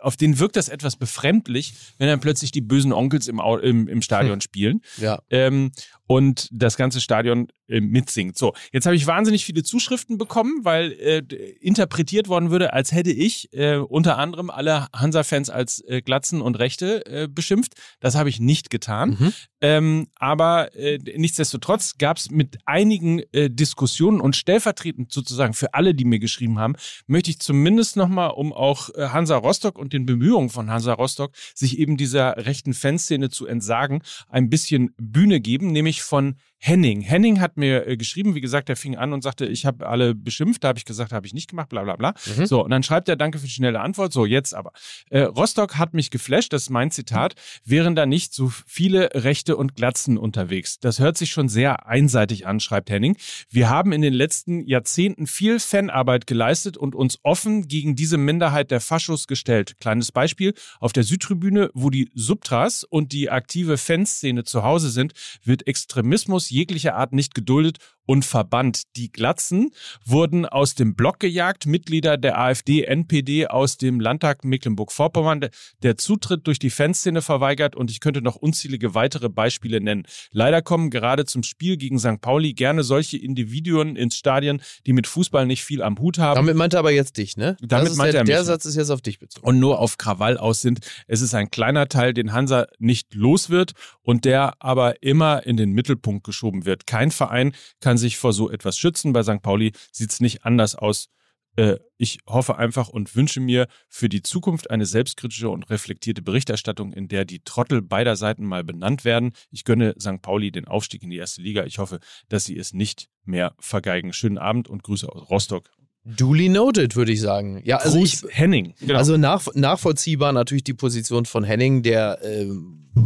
auf den wirkt das etwas befremdlich, wenn dann plötzlich die bösen Onkels im, im, im Stadion spielen. Ja. Ähm, und das ganze Stadion äh, mitsingt. So, jetzt habe ich wahnsinnig viele Zuschriften bekommen, weil äh, interpretiert worden würde, als hätte ich äh, unter anderem alle Hansa-Fans als äh, Glatzen und Rechte äh, beschimpft. Das habe ich nicht getan. Mhm. Ähm, aber äh, nichtsdestotrotz gab es mit einigen äh, Diskussionen und stellvertretend sozusagen für alle, die mir geschrieben haben, möchte ich zumindest nochmal, um auch äh, Hansa Rostock und den Bemühungen von Hansa Rostock, sich eben dieser rechten Fanszene zu entsagen, ein bisschen Bühne geben, nämlich von Henning. Henning hat mir äh, geschrieben, wie gesagt, er fing an und sagte, ich habe alle beschimpft, da habe ich gesagt, habe ich nicht gemacht, bla bla bla. Mhm. So, und dann schreibt er, danke für die schnelle Antwort. So, jetzt aber. Äh, Rostock hat mich geflasht, das ist mein Zitat, wären da nicht so viele Rechte und Glatzen unterwegs. Das hört sich schon sehr einseitig an, schreibt Henning. Wir haben in den letzten Jahrzehnten viel Fanarbeit geleistet und uns offen gegen diese Minderheit der Faschos gestellt. Kleines Beispiel, auf der Südtribüne, wo die Subtras und die aktive Fanszene zu Hause sind, wird Extremismus jeglicher Art nicht geduldet und verbannt. Die Glatzen wurden aus dem Block gejagt, Mitglieder der AfD, NPD aus dem Landtag Mecklenburg-Vorpommern, der Zutritt durch die Fanszene verweigert und ich könnte noch unzählige weitere Beispiele nennen. Leider kommen gerade zum Spiel gegen St. Pauli gerne solche Individuen ins Stadion, die mit Fußball nicht viel am Hut haben. Damit meint er aber jetzt dich, ne? Damit meint der, er mich. Der Satz ist jetzt auf dich bezogen. Und nur auf Krawall aus sind. Es ist ein kleiner Teil, den Hansa nicht los wird und der aber immer in den Mittelpunkt geschoben wird. Kein Verein kann kann sich vor so etwas schützen. Bei St. Pauli sieht es nicht anders aus. Äh, ich hoffe einfach und wünsche mir für die Zukunft eine selbstkritische und reflektierte Berichterstattung, in der die Trottel beider Seiten mal benannt werden. Ich gönne St. Pauli den Aufstieg in die erste Liga. Ich hoffe, dass sie es nicht mehr vergeigen. Schönen Abend und Grüße aus Rostock. Duly noted, würde ich sagen. Ja, also Gruß ich, Henning. Genau. Also nach, nachvollziehbar natürlich die Position von Henning, der äh,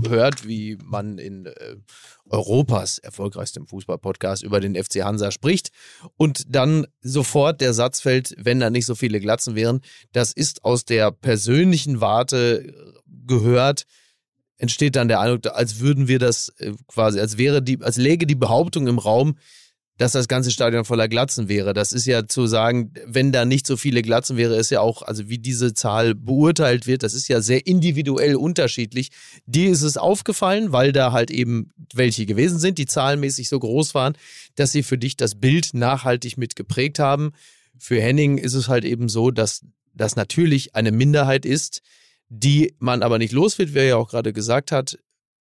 hört, wie man in äh, Europas erfolgreichstem Fußballpodcast über den FC Hansa spricht und dann sofort der Satz fällt, wenn da nicht so viele Glatzen wären, das ist aus der persönlichen Warte gehört, entsteht dann der Eindruck, als würden wir das äh, quasi, als wäre die, als läge die Behauptung im Raum, dass das ganze Stadion voller Glatzen wäre. Das ist ja zu sagen, wenn da nicht so viele Glatzen wäre, ist ja auch, also wie diese Zahl beurteilt wird, das ist ja sehr individuell unterschiedlich. Dir ist es aufgefallen, weil da halt eben welche gewesen sind, die zahlenmäßig so groß waren, dass sie für dich das Bild nachhaltig mitgeprägt haben. Für Henning ist es halt eben so, dass das natürlich eine Minderheit ist, die man aber nicht los wird, wie er ja auch gerade gesagt hat,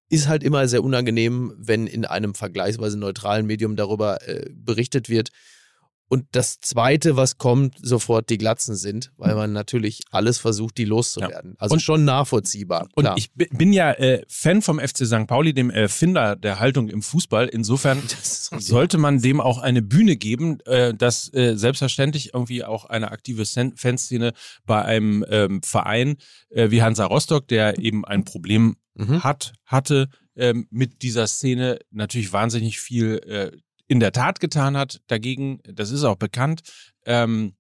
ist halt immer sehr unangenehm, wenn in einem vergleichsweise neutralen Medium darüber äh, berichtet wird. Und das Zweite, was kommt, sofort die Glatzen sind, weil man natürlich alles versucht, die loszuwerden. Ja. Also und, schon nachvollziehbar. Klar. Und ich bin ja äh, Fan vom FC St. Pauli, dem Erfinder der Haltung im Fußball. Insofern sollte man dem auch eine Bühne geben, äh, dass äh, selbstverständlich irgendwie auch eine aktive Fanszene bei einem ähm, Verein äh, wie Hansa Rostock, der eben ein Problem mhm. hat, hatte, ähm, mit dieser Szene natürlich wahnsinnig viel äh, in der Tat getan hat dagegen. Das ist auch bekannt. Ähm,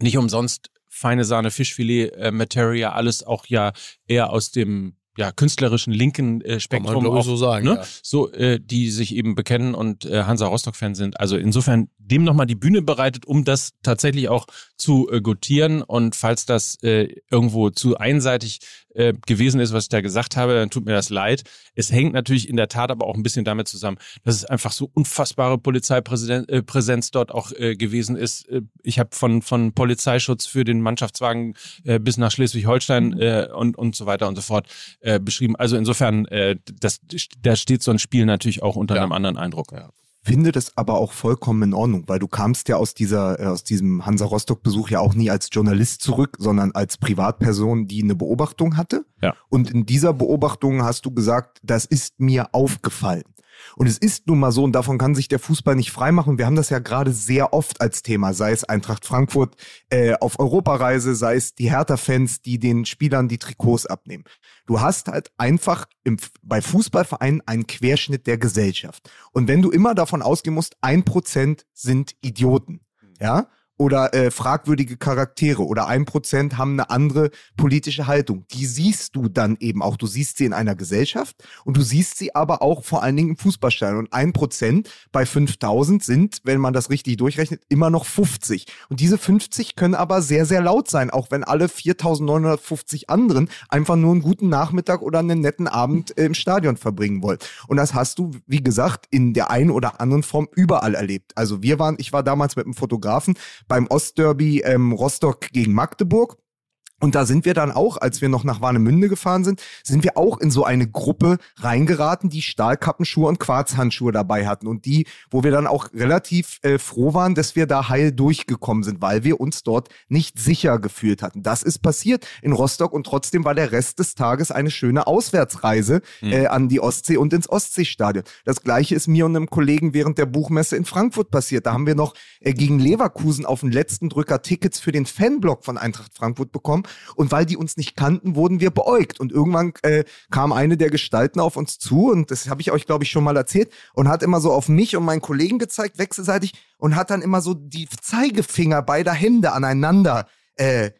nicht umsonst feine Sahne, Fischfilet, äh, Materia, alles auch ja eher aus dem ja, künstlerischen linken äh, Spektrum Kann man, auch, so sagen, ne? ja. so äh, die sich eben bekennen und äh, Hansa Rostock Fan sind. Also insofern dem nochmal die Bühne bereitet, um das tatsächlich auch zu äh, gutieren und falls das äh, irgendwo zu einseitig äh, gewesen ist, was ich da gesagt habe, dann tut mir das leid. Es hängt natürlich in der Tat aber auch ein bisschen damit zusammen, dass es einfach so unfassbare Polizeipräsenz äh, dort auch äh, gewesen ist. Äh, ich habe von von Polizeischutz für den Mannschaftswagen äh, bis nach Schleswig-Holstein äh, und und so weiter und so fort äh, beschrieben. Also insofern, äh, das, da steht so ein Spiel natürlich auch unter ja. einem anderen Eindruck. Ja finde das aber auch vollkommen in Ordnung, weil du kamst ja aus dieser, äh, aus diesem Hansa Rostock-Besuch ja auch nie als Journalist zurück, sondern als Privatperson, die eine Beobachtung hatte. Ja. Und in dieser Beobachtung hast du gesagt, das ist mir aufgefallen. Und es ist nun mal so, und davon kann sich der Fußball nicht freimachen. Wir haben das ja gerade sehr oft als Thema, sei es Eintracht Frankfurt äh, auf Europareise, sei es die Hertha-Fans, die den Spielern die Trikots abnehmen. Du hast halt einfach im, bei Fußballvereinen einen Querschnitt der Gesellschaft. Und wenn du immer davon ausgehen musst, ein Prozent sind Idioten, ja, oder äh, fragwürdige Charaktere oder ein Prozent haben eine andere politische Haltung. Die siehst du dann eben auch. Du siehst sie in einer Gesellschaft und du siehst sie aber auch vor allen Dingen im Fußballstadion. Und ein Prozent bei 5000 sind, wenn man das richtig durchrechnet, immer noch 50. Und diese 50 können aber sehr, sehr laut sein, auch wenn alle 4950 anderen einfach nur einen guten Nachmittag oder einen netten Abend im Stadion verbringen wollen. Und das hast du, wie gesagt, in der einen oder anderen Form überall erlebt. Also wir waren, ich war damals mit einem Fotografen beim Ostderby ähm, Rostock gegen Magdeburg. Und da sind wir dann auch, als wir noch nach Warnemünde gefahren sind, sind wir auch in so eine Gruppe reingeraten, die Stahlkappenschuhe und Quarzhandschuhe dabei hatten und die, wo wir dann auch relativ äh, froh waren, dass wir da heil durchgekommen sind, weil wir uns dort nicht sicher gefühlt hatten. Das ist passiert in Rostock und trotzdem war der Rest des Tages eine schöne Auswärtsreise mhm. äh, an die Ostsee und ins Ostseestadion. Das gleiche ist mir und einem Kollegen während der Buchmesse in Frankfurt passiert. Da haben wir noch äh, gegen Leverkusen auf den letzten Drücker Tickets für den Fanblock von Eintracht Frankfurt bekommen und weil die uns nicht kannten, wurden wir beäugt. Und irgendwann äh, kam eine der Gestalten auf uns zu und das habe ich euch, glaube ich, schon mal erzählt und hat immer so auf mich und meinen Kollegen gezeigt, wechselseitig und hat dann immer so die Zeigefinger beider Hände aneinander äh,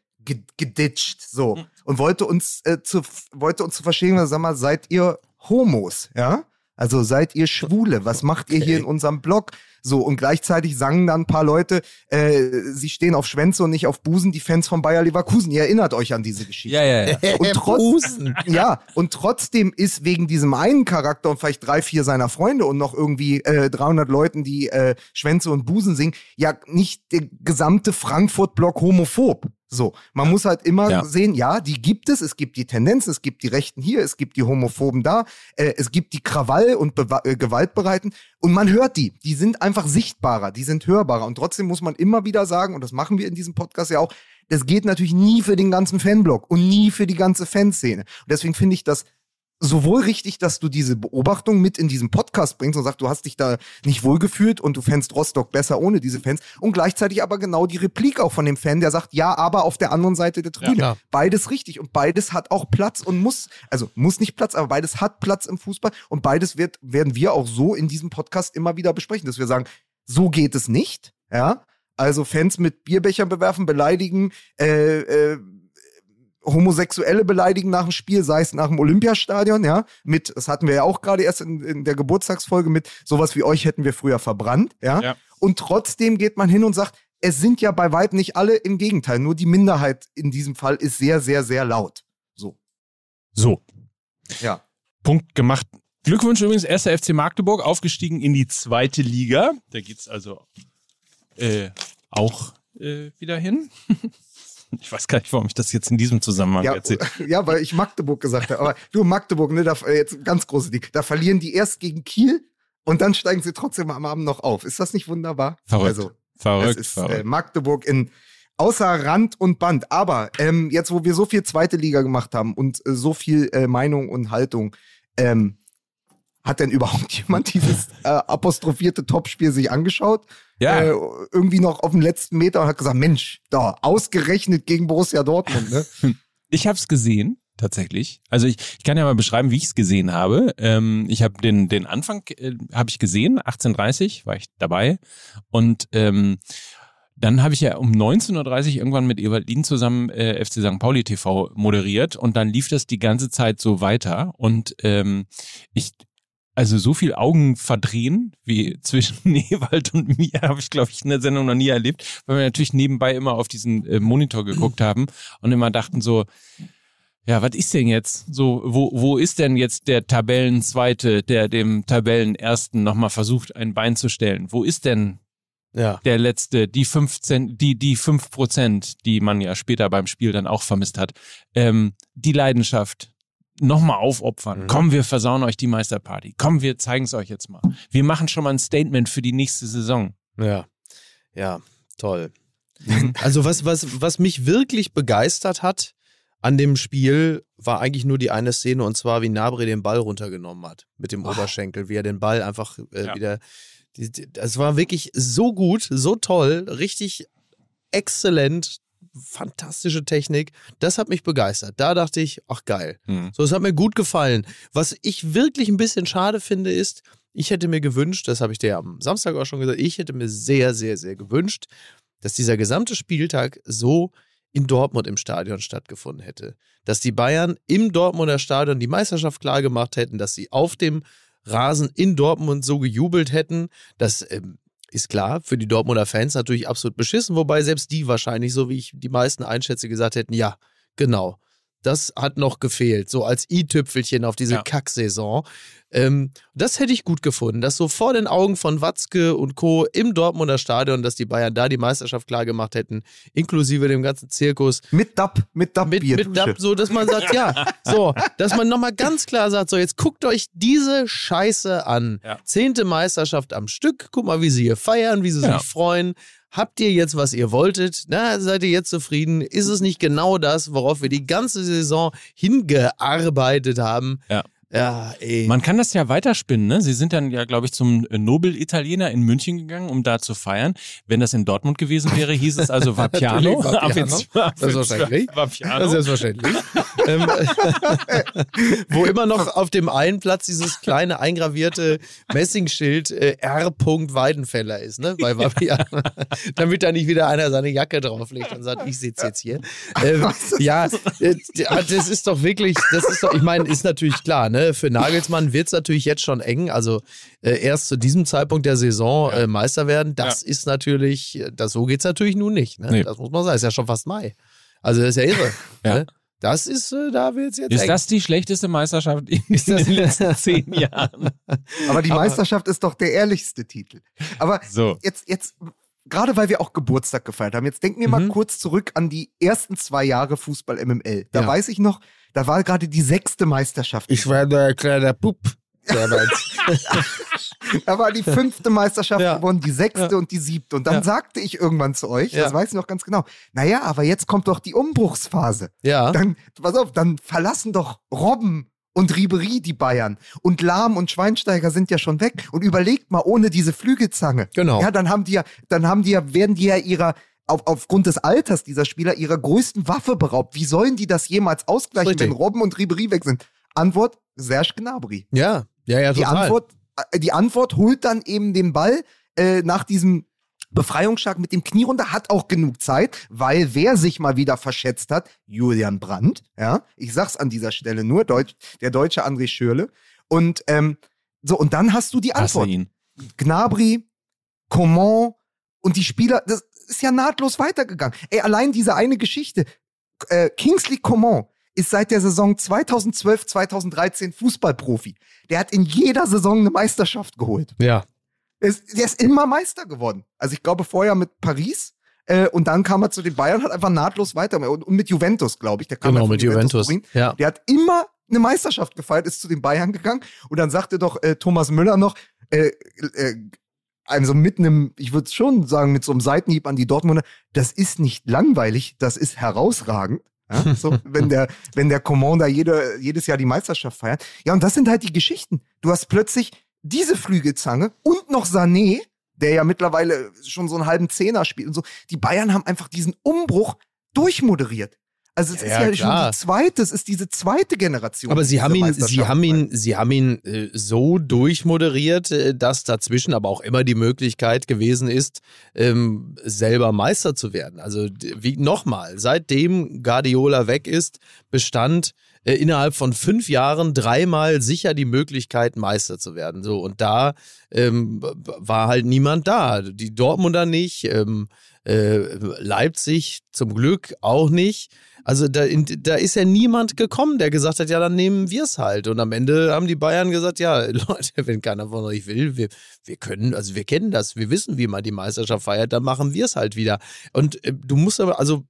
geditscht, so hm. und wollte uns äh, zu wollte uns zu verstehen, sag mal, seid ihr Homos, ja? Also seid ihr Schwule? Was macht ihr hier in unserem Blog? So, und gleichzeitig sangen dann ein paar Leute, äh, sie stehen auf Schwänze und nicht auf Busen, die Fans von Bayer Leverkusen. Ihr erinnert euch an diese Geschichte. Ja, ja, ja. Und trotz, ja, und trotzdem ist wegen diesem einen Charakter und vielleicht drei, vier seiner Freunde und noch irgendwie äh, 300 Leuten, die äh, Schwänze und Busen singen, ja nicht der gesamte Frankfurt-Block homophob. So, man muss halt immer ja. sehen, ja, die gibt es, es gibt die Tendenz, es gibt die Rechten hier, es gibt die Homophoben da, äh, es gibt die Krawall- und Be äh, Gewaltbereiten und man hört die, die sind einfach sichtbarer, die sind hörbarer und trotzdem muss man immer wieder sagen, und das machen wir in diesem Podcast ja auch, das geht natürlich nie für den ganzen Fanblock und nie für die ganze Fanszene. Und deswegen finde ich das sowohl richtig, dass du diese Beobachtung mit in diesen Podcast bringst und sagst, du hast dich da nicht wohlgefühlt und du fändest Rostock besser ohne diese Fans und gleichzeitig aber genau die Replik auch von dem Fan, der sagt, ja, aber auf der anderen Seite der Tribüne. Ja, beides richtig und beides hat auch Platz und muss, also muss nicht Platz, aber beides hat Platz im Fußball und beides wird, werden wir auch so in diesem Podcast immer wieder besprechen, dass wir sagen, so geht es nicht, ja, also Fans mit Bierbechern bewerfen, beleidigen, äh, äh, Homosexuelle beleidigen nach dem Spiel, sei es nach dem Olympiastadion, ja, mit, das hatten wir ja auch gerade erst in, in, der Geburtstagsfolge mit, sowas wie euch hätten wir früher verbrannt, ja? ja. Und trotzdem geht man hin und sagt, es sind ja bei weitem nicht alle, im Gegenteil, nur die Minderheit in diesem Fall ist sehr, sehr, sehr laut. So. So. Ja. Punkt gemacht. Glückwunsch übrigens, erster FC Magdeburg, aufgestiegen in die zweite Liga. Da geht's also äh, auch äh, wieder hin. Ich weiß gar nicht, warum ich das jetzt in diesem Zusammenhang ja, erzähle. Ja, weil ich Magdeburg gesagt habe. Aber du, Magdeburg, ne, da, äh, jetzt ganz große Ding. Da verlieren die erst gegen Kiel und dann steigen sie trotzdem am Abend noch auf. Ist das nicht wunderbar? Verrückt. Also, verrückt. Ist verrückt. Äh, Magdeburg in außer Rand und Band. Aber ähm, jetzt, wo wir so viel zweite Liga gemacht haben und äh, so viel äh, Meinung und Haltung, ähm, hat denn überhaupt jemand dieses äh, apostrophierte Topspiel sich angeschaut? Ja. Äh, irgendwie noch auf dem letzten Meter und hat gesagt, Mensch, da, ausgerechnet gegen Borussia Dortmund, ne? Ich habe es gesehen, tatsächlich. Also ich, ich kann ja mal beschreiben, wie ich es gesehen habe. Ähm, ich habe den, den Anfang äh, habe ich gesehen, 18.30 war ich dabei. Und ähm, dann habe ich ja um 19.30 Uhr irgendwann mit Ewaldin zusammen äh, FC St. Pauli TV moderiert und dann lief das die ganze Zeit so weiter und ähm, ich also so viel Augen verdrehen wie zwischen Ewald und mir habe ich, glaube ich, in der Sendung noch nie erlebt, weil wir natürlich nebenbei immer auf diesen äh, Monitor geguckt haben und immer dachten so, ja, was ist denn jetzt? So, wo, wo ist denn jetzt der Tabellenzweite, der dem Tabellenersten nochmal versucht, ein Bein zu stellen? Wo ist denn ja. der letzte, die 15, die, die fünf Prozent, die man ja später beim Spiel dann auch vermisst hat? Ähm, die Leidenschaft, nochmal aufopfern. Mhm. Komm, wir versauen euch die Meisterparty. Komm, wir zeigen es euch jetzt mal. Wir machen schon mal ein Statement für die nächste Saison. Ja, ja, toll. Also was, was, was mich wirklich begeistert hat an dem Spiel, war eigentlich nur die eine Szene und zwar, wie Nabre den Ball runtergenommen hat mit dem oh. Oberschenkel, wie er den Ball einfach äh, ja. wieder. Das war wirklich so gut, so toll, richtig exzellent fantastische Technik. Das hat mich begeistert. Da dachte ich, ach geil. Mhm. So, es hat mir gut gefallen. Was ich wirklich ein bisschen schade finde, ist, ich hätte mir gewünscht, das habe ich dir am Samstag auch schon gesagt, ich hätte mir sehr, sehr, sehr gewünscht, dass dieser gesamte Spieltag so in Dortmund im Stadion stattgefunden hätte. Dass die Bayern im Dortmunder Stadion die Meisterschaft klargemacht hätten, dass sie auf dem Rasen in Dortmund so gejubelt hätten, dass ähm, ist klar, für die Dortmunder Fans natürlich absolut beschissen, wobei selbst die wahrscheinlich, so wie ich die meisten einschätze, gesagt hätten, ja, genau. Das hat noch gefehlt, so als i-Tüpfelchen auf diese ja. Kacksaison. Ähm, das hätte ich gut gefunden, dass so vor den Augen von Watzke und Co. im Dortmunder Stadion, dass die Bayern da die Meisterschaft klar gemacht hätten, inklusive dem ganzen Zirkus. Mit Dab, mit Dab, mit, mit Dab, so dass man sagt, ja, so, dass man nochmal ganz klar sagt, so jetzt guckt euch diese Scheiße an. Ja. Zehnte Meisterschaft am Stück, guck mal, wie sie hier feiern, wie sie ja. sich freuen. Habt ihr jetzt, was ihr wolltet? Na, seid ihr jetzt zufrieden? Ist es nicht genau das, worauf wir die ganze Saison hingearbeitet haben? Ja. Ja, ey. Man kann das ja weiterspinnen, ne? Sie sind dann ja, glaube ich, zum Nobel-Italiener in München gegangen, um da zu feiern. Wenn das in Dortmund gewesen wäre, hieß es also Vapiano. Vapiano. Selbstverständlich. Vapiano. Selbstverständlich. ähm, wo immer noch auf dem einen Platz dieses kleine eingravierte Messingschild äh, R. Weidenfeller ist, ne? Bei Vapiano. Damit da nicht wieder einer seine Jacke drauflegt und sagt, ich sitze jetzt hier. Ähm, ja, äh, das ist doch wirklich, das ist doch, ich meine, ist natürlich klar, ne? Für Nagelsmann wird es natürlich jetzt schon eng. Also äh, erst zu diesem Zeitpunkt der Saison ja. äh, Meister werden, das ja. ist natürlich, das, so geht es natürlich nun nicht. Ne? Nee. Das muss man sagen. Ist ja schon fast Mai. Also das ist ja irre. ja. Ne? Das ist, äh, da wird es jetzt. Ist eng. das die schlechteste Meisterschaft in den letzten zehn Jahren? Aber die Meisterschaft ist doch der ehrlichste Titel. Aber so. jetzt, jetzt, gerade weil wir auch Geburtstag gefeiert haben, jetzt denken wir mhm. mal kurz zurück an die ersten zwei Jahre Fußball MML. Da ja. weiß ich noch, da war gerade die sechste Meisterschaft. Ich war der kleine Pup. da war die fünfte Meisterschaft ja. gewonnen, die sechste ja. und die siebte. Und dann ja. sagte ich irgendwann zu euch, das weiß ich noch ganz genau, naja, aber jetzt kommt doch die Umbruchsphase. Ja. Dann, pass auf, dann verlassen doch Robben und Ribery die Bayern. Und Lahm und Schweinsteiger sind ja schon weg. Und überlegt mal, ohne diese Flügelzange. Genau. Ja, dann haben die ja, dann haben die ja, werden die ja ihrer auf, aufgrund des Alters dieser Spieler ihrer größten Waffe beraubt. Wie sollen die das jemals ausgleichen, Richtig. wenn Robben und Ribery weg sind? Antwort, Serge Gnabry. Ja, ja, ja, total. Die Antwort, äh, die Antwort holt dann eben den Ball äh, nach diesem Befreiungsschlag mit dem Knie runter, hat auch genug Zeit, weil wer sich mal wieder verschätzt hat, Julian Brandt, ja, ich sag's an dieser Stelle nur, Deutsch, der deutsche André Schürle. Und ähm, so, und dann hast du die Antwort. Gnabry, Coman und die Spieler, das, ist ja nahtlos weitergegangen. Ey, allein diese eine Geschichte. Äh, Kingsley Coman ist seit der Saison 2012, 2013 Fußballprofi. Der hat in jeder Saison eine Meisterschaft geholt. Ja. Der ist, der ist immer Meister geworden. Also ich glaube vorher mit Paris äh, und dann kam er zu den Bayern, hat einfach nahtlos weiter und, und mit Juventus, glaube ich. Der kam genau, mit Juventus. Juventus. Ja. Der hat immer eine Meisterschaft gefeiert, ist zu den Bayern gegangen und dann sagte doch äh, Thomas Müller noch, äh, äh, also mit einem, ich würde schon sagen, mit so einem Seitenhieb an die Dortmunder, das ist nicht langweilig, das ist herausragend. Ja, so, wenn der, wenn der Commander jede, jedes Jahr die Meisterschaft feiert. Ja, und das sind halt die Geschichten. Du hast plötzlich diese Flügelzange und noch Sané, der ja mittlerweile schon so einen halben Zehner spielt und so. Die Bayern haben einfach diesen Umbruch durchmoderiert. Also es ja, ist ja, ja schon die zweite, es ist diese zweite Generation. Aber sie haben ihn, sie haben ihn, sie haben ihn äh, so durchmoderiert, äh, dass dazwischen aber auch immer die Möglichkeit gewesen ist, ähm, selber Meister zu werden. Also wie nochmal, seitdem Guardiola weg ist, bestand äh, innerhalb von fünf Jahren dreimal sicher die Möglichkeit, Meister zu werden. So und da ähm, war halt niemand da. Die Dortmunder nicht. Ähm, äh, Leipzig zum Glück auch nicht. Also da, in, da ist ja niemand gekommen, der gesagt hat, ja, dann nehmen wir es halt. Und am Ende haben die Bayern gesagt, ja, Leute, wenn keiner von euch will, wir, wir können, also wir kennen das, wir wissen, wie man die Meisterschaft feiert, dann machen wir es halt wieder. Und äh, du musst aber, also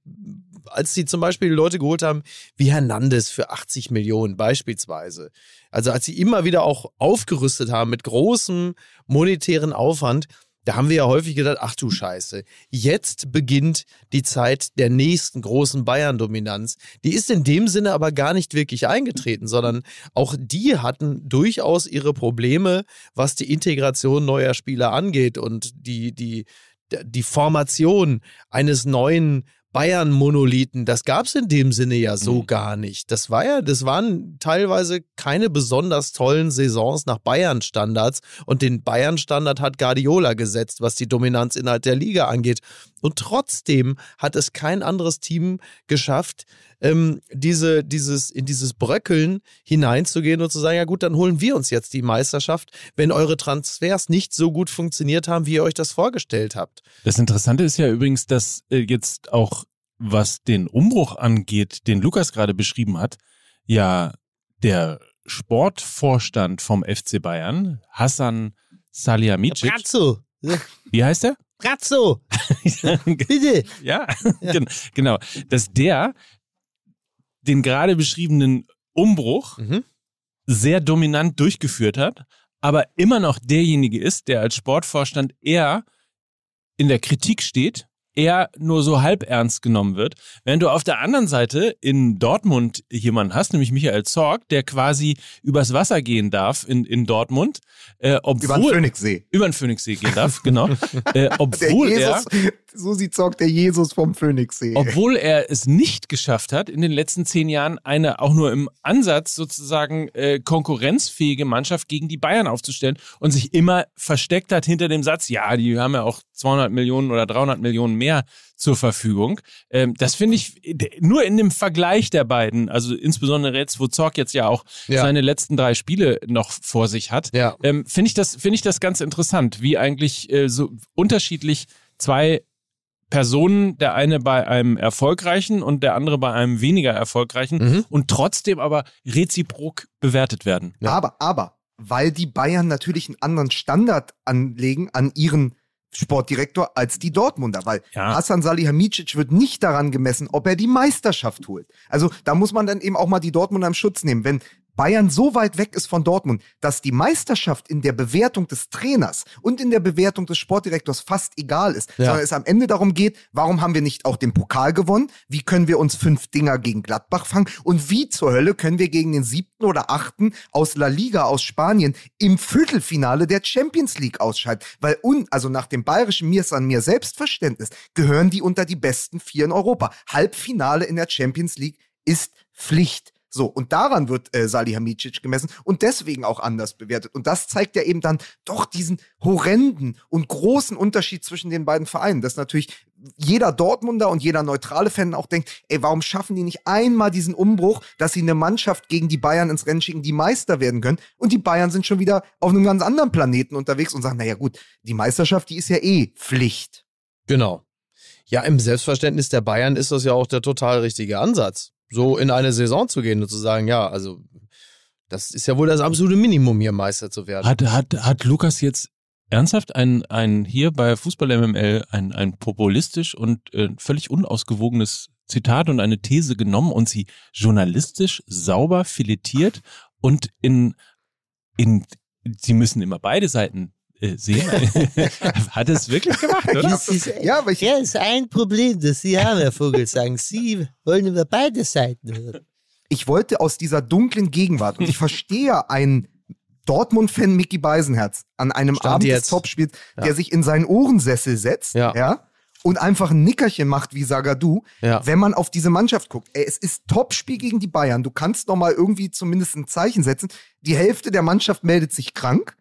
als sie zum Beispiel Leute geholt haben, wie Hernandez für 80 Millionen beispielsweise. Also als sie immer wieder auch aufgerüstet haben mit großem monetären Aufwand, da haben wir ja häufig gedacht, ach du Scheiße, jetzt beginnt die Zeit der nächsten großen Bayern-Dominanz. Die ist in dem Sinne aber gar nicht wirklich eingetreten, sondern auch die hatten durchaus ihre Probleme, was die Integration neuer Spieler angeht und die, die, die Formation eines neuen Bayern-Monolithen, das gab es in dem Sinne ja so mhm. gar nicht. Das war ja, das waren teilweise keine besonders tollen Saisons nach Bayern-Standards und den Bayern-Standard hat Guardiola gesetzt, was die Dominanz innerhalb der Liga angeht. Und trotzdem hat es kein anderes Team geschafft, ähm, diese, dieses, in dieses Bröckeln hineinzugehen und zu sagen, ja gut, dann holen wir uns jetzt die Meisterschaft, wenn eure Transfers nicht so gut funktioniert haben, wie ihr euch das vorgestellt habt. Das Interessante ist ja übrigens, dass äh, jetzt auch, was den Umbruch angeht, den Lukas gerade beschrieben hat, ja der Sportvorstand vom FC Bayern, Hassan Salihamidzic. Brazzo. Wie heißt er? Brazzo. Bitte. Ja, ja, genau. Dass der den gerade beschriebenen Umbruch mhm. sehr dominant durchgeführt hat, aber immer noch derjenige ist, der als Sportvorstand eher in der Kritik steht eher nur so halb ernst genommen wird. Während du auf der anderen Seite in Dortmund jemanden hast, nämlich Michael Zorg, der quasi übers Wasser gehen darf in, in Dortmund. Äh, obwohl, über den Phoenixsee. Über den Phoenixsee gehen darf, genau. äh, obwohl Jesus, er, so sieht Zorg der Jesus vom Phoenixsee. Obwohl er es nicht geschafft hat, in den letzten zehn Jahren eine auch nur im Ansatz sozusagen äh, konkurrenzfähige Mannschaft gegen die Bayern aufzustellen und sich immer versteckt hat hinter dem Satz, ja, die haben ja auch 200 Millionen oder 300 Millionen mehr zur Verfügung. Ähm, das finde ich nur in dem Vergleich der beiden, also insbesondere jetzt, wo Zorc jetzt ja auch ja. seine letzten drei Spiele noch vor sich hat, ja. ähm, finde ich das finde ich das ganz interessant, wie eigentlich äh, so unterschiedlich zwei Personen, der eine bei einem erfolgreichen und der andere bei einem weniger erfolgreichen mhm. und trotzdem aber reziprok bewertet werden. Ja. Aber, aber, weil die Bayern natürlich einen anderen Standard anlegen an ihren Sportdirektor als die Dortmunder, weil ja. Hassan Salihamidzic wird nicht daran gemessen, ob er die Meisterschaft holt. Also da muss man dann eben auch mal die Dortmunder im Schutz nehmen. Wenn Bayern so weit weg ist von Dortmund, dass die Meisterschaft in der Bewertung des Trainers und in der Bewertung des Sportdirektors fast egal ist, ja. sondern es am Ende darum geht, warum haben wir nicht auch den Pokal gewonnen? Wie können wir uns fünf Dinger gegen Gladbach fangen? Und wie zur Hölle können wir gegen den siebten oder achten aus La Liga aus Spanien im Viertelfinale der Champions League ausscheiden? Weil un, also nach dem bayerischen Mir an mir Selbstverständnis gehören die unter die besten vier in Europa. Halbfinale in der Champions League ist Pflicht. So, und daran wird äh, Salihamidzic gemessen und deswegen auch anders bewertet. Und das zeigt ja eben dann doch diesen horrenden und großen Unterschied zwischen den beiden Vereinen. Dass natürlich jeder Dortmunder und jeder neutrale Fan auch denkt, ey, warum schaffen die nicht einmal diesen Umbruch, dass sie eine Mannschaft gegen die Bayern ins Rennen schicken, die Meister werden können? Und die Bayern sind schon wieder auf einem ganz anderen Planeten unterwegs und sagen, naja gut, die Meisterschaft, die ist ja eh Pflicht. Genau. Ja, im Selbstverständnis der Bayern ist das ja auch der total richtige Ansatz so in eine Saison zu gehen und zu sagen, ja, also das ist ja wohl das absolute Minimum, hier Meister zu werden. Hat, hat, hat Lukas jetzt ernsthaft ein, ein hier bei Fußball MML ein, ein populistisch und äh, völlig unausgewogenes Zitat und eine These genommen und sie journalistisch sauber filetiert und in, in sie müssen immer beide Seiten äh, sehen. Hat es wirklich gemacht, oder? Das ist, ja, aber ich, ja, ist ein Problem, das Sie haben, Herr Vogelsang. Sie wollen über beide Seiten hören. Ich wollte aus dieser dunklen Gegenwart, und ich verstehe einen Dortmund-Fan Mickey Beisenherz an einem Stand Abend jetzt. des Topspiels, ja. der sich in seinen Ohrensessel setzt, ja. ja und einfach ein Nickerchen macht wie Sagadu, ja. wenn man auf diese Mannschaft guckt. Ey, es ist Topspiel gegen die Bayern. Du kannst noch mal irgendwie zumindest ein Zeichen setzen. Die Hälfte der Mannschaft meldet sich krank.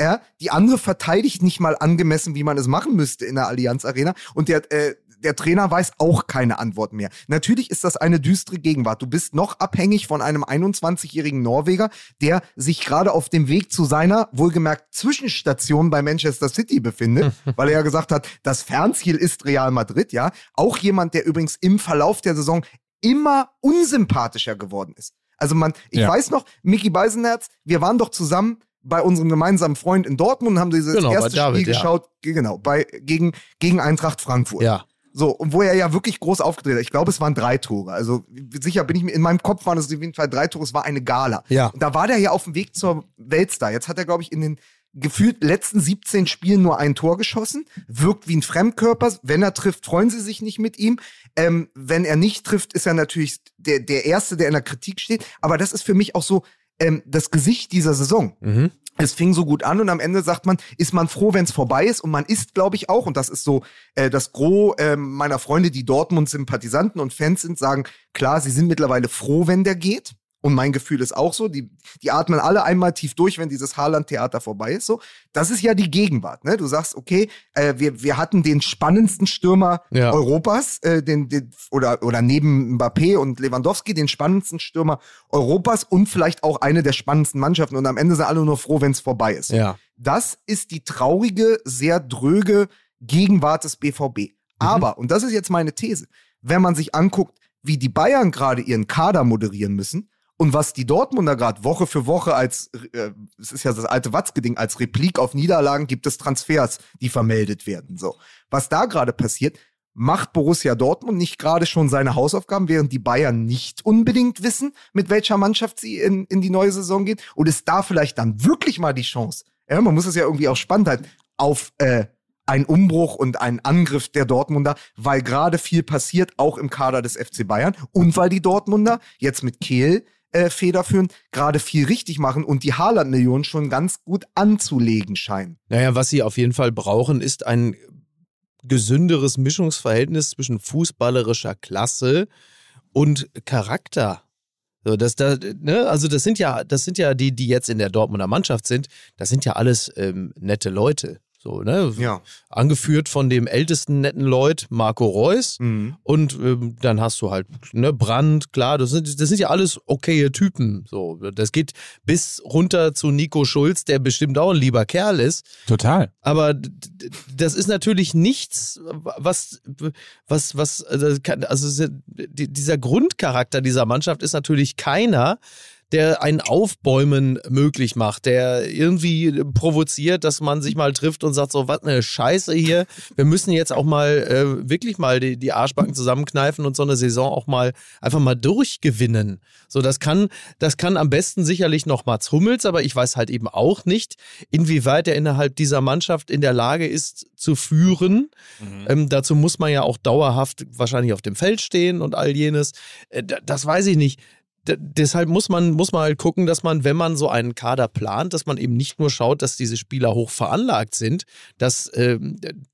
Ja, die andere verteidigt nicht mal angemessen, wie man es machen müsste in der Allianz Arena. Und der, äh, der Trainer weiß auch keine Antwort mehr. Natürlich ist das eine düstere Gegenwart. Du bist noch abhängig von einem 21-jährigen Norweger, der sich gerade auf dem Weg zu seiner, wohlgemerkt, Zwischenstation bei Manchester City befindet, weil er ja gesagt hat, das Fernziel ist Real Madrid, ja. Auch jemand, der übrigens im Verlauf der Saison immer unsympathischer geworden ist. Also man, ich ja. weiß noch, Mickey Beisenherz, wir waren doch zusammen bei unserem gemeinsamen Freund in Dortmund und haben dieses genau, erste David, Spiel ja. geschaut, genau, bei, gegen, gegen Eintracht Frankfurt. Ja. So, und wo er ja wirklich groß aufgedreht hat. Ich glaube, es waren drei Tore. Also sicher bin ich mir, in meinem Kopf waren es auf jeden Fall drei Tore, es war eine Gala. Ja. Und da war der ja auf dem Weg zur Weltstar. Jetzt hat er, glaube ich, in den gefühlt letzten 17 Spielen nur ein Tor geschossen, wirkt wie ein Fremdkörper. Wenn er trifft, freuen sie sich nicht mit ihm. Ähm, wenn er nicht trifft, ist er natürlich der, der Erste, der in der Kritik steht. Aber das ist für mich auch so ähm, das Gesicht dieser Saison. Mhm es fing so gut an und am Ende sagt man, ist man froh, wenn es vorbei ist und man ist, glaube ich, auch, und das ist so äh, das Gros äh, meiner Freunde, die Dortmund-Sympathisanten und Fans sind, sagen, klar, sie sind mittlerweile froh, wenn der geht. Und mein Gefühl ist auch so, die, die atmen alle einmal tief durch, wenn dieses Haaland-Theater vorbei ist. So, das ist ja die Gegenwart. Ne? Du sagst, okay, äh, wir, wir hatten den spannendsten Stürmer ja. Europas, äh, den, den, oder, oder neben Mbappé und Lewandowski, den spannendsten Stürmer Europas und vielleicht auch eine der spannendsten Mannschaften. Und am Ende sind alle nur froh, wenn es vorbei ist. Ja. Das ist die traurige, sehr dröge Gegenwart des BVB. Mhm. Aber, und das ist jetzt meine These, wenn man sich anguckt, wie die Bayern gerade ihren Kader moderieren müssen, und was die Dortmunder gerade Woche für Woche als, äh, es ist ja das alte Watzke-Ding, als Replik auf Niederlagen gibt es Transfers, die vermeldet werden. So. Was da gerade passiert, macht Borussia Dortmund nicht gerade schon seine Hausaufgaben, während die Bayern nicht unbedingt wissen, mit welcher Mannschaft sie in, in die neue Saison gehen? Und ist da vielleicht dann wirklich mal die Chance? Ja, man muss es ja irgendwie auch spannend halten, auf äh, einen Umbruch und einen Angriff der Dortmunder, weil gerade viel passiert, auch im Kader des FC Bayern und weil die Dortmunder jetzt mit Kehl äh, federführend gerade viel richtig machen und die Haaland-Millionen schon ganz gut anzulegen scheinen. Naja, was sie auf jeden Fall brauchen, ist ein gesünderes Mischungsverhältnis zwischen fußballerischer Klasse und Charakter. So, das, da, ne, also das sind ja, das sind ja die, die jetzt in der Dortmunder Mannschaft sind, das sind ja alles ähm, nette Leute. So, ne? Ja. Angeführt von dem ältesten netten Leut, Marco Reus. Mhm. Und ähm, dann hast du halt ne, Brand, klar, das sind, das sind ja alles okaye Typen. So, das geht bis runter zu Nico Schulz, der bestimmt auch ein lieber Kerl ist. Total. Aber das ist natürlich nichts, was, was, was, also, also dieser Grundcharakter dieser Mannschaft ist natürlich keiner, der ein Aufbäumen möglich macht, der irgendwie provoziert, dass man sich mal trifft und sagt, so, was eine Scheiße hier. Wir müssen jetzt auch mal äh, wirklich mal die, die Arschbacken zusammenkneifen und so eine Saison auch mal einfach mal durchgewinnen. So, das kann, das kann am besten sicherlich noch Mats Hummels, aber ich weiß halt eben auch nicht, inwieweit er innerhalb dieser Mannschaft in der Lage ist zu führen. Mhm. Ähm, dazu muss man ja auch dauerhaft wahrscheinlich auf dem Feld stehen und all jenes. Äh, das weiß ich nicht deshalb muss man, muss man halt gucken, dass man, wenn man so einen Kader plant, dass man eben nicht nur schaut, dass diese Spieler hoch veranlagt sind. Das, äh,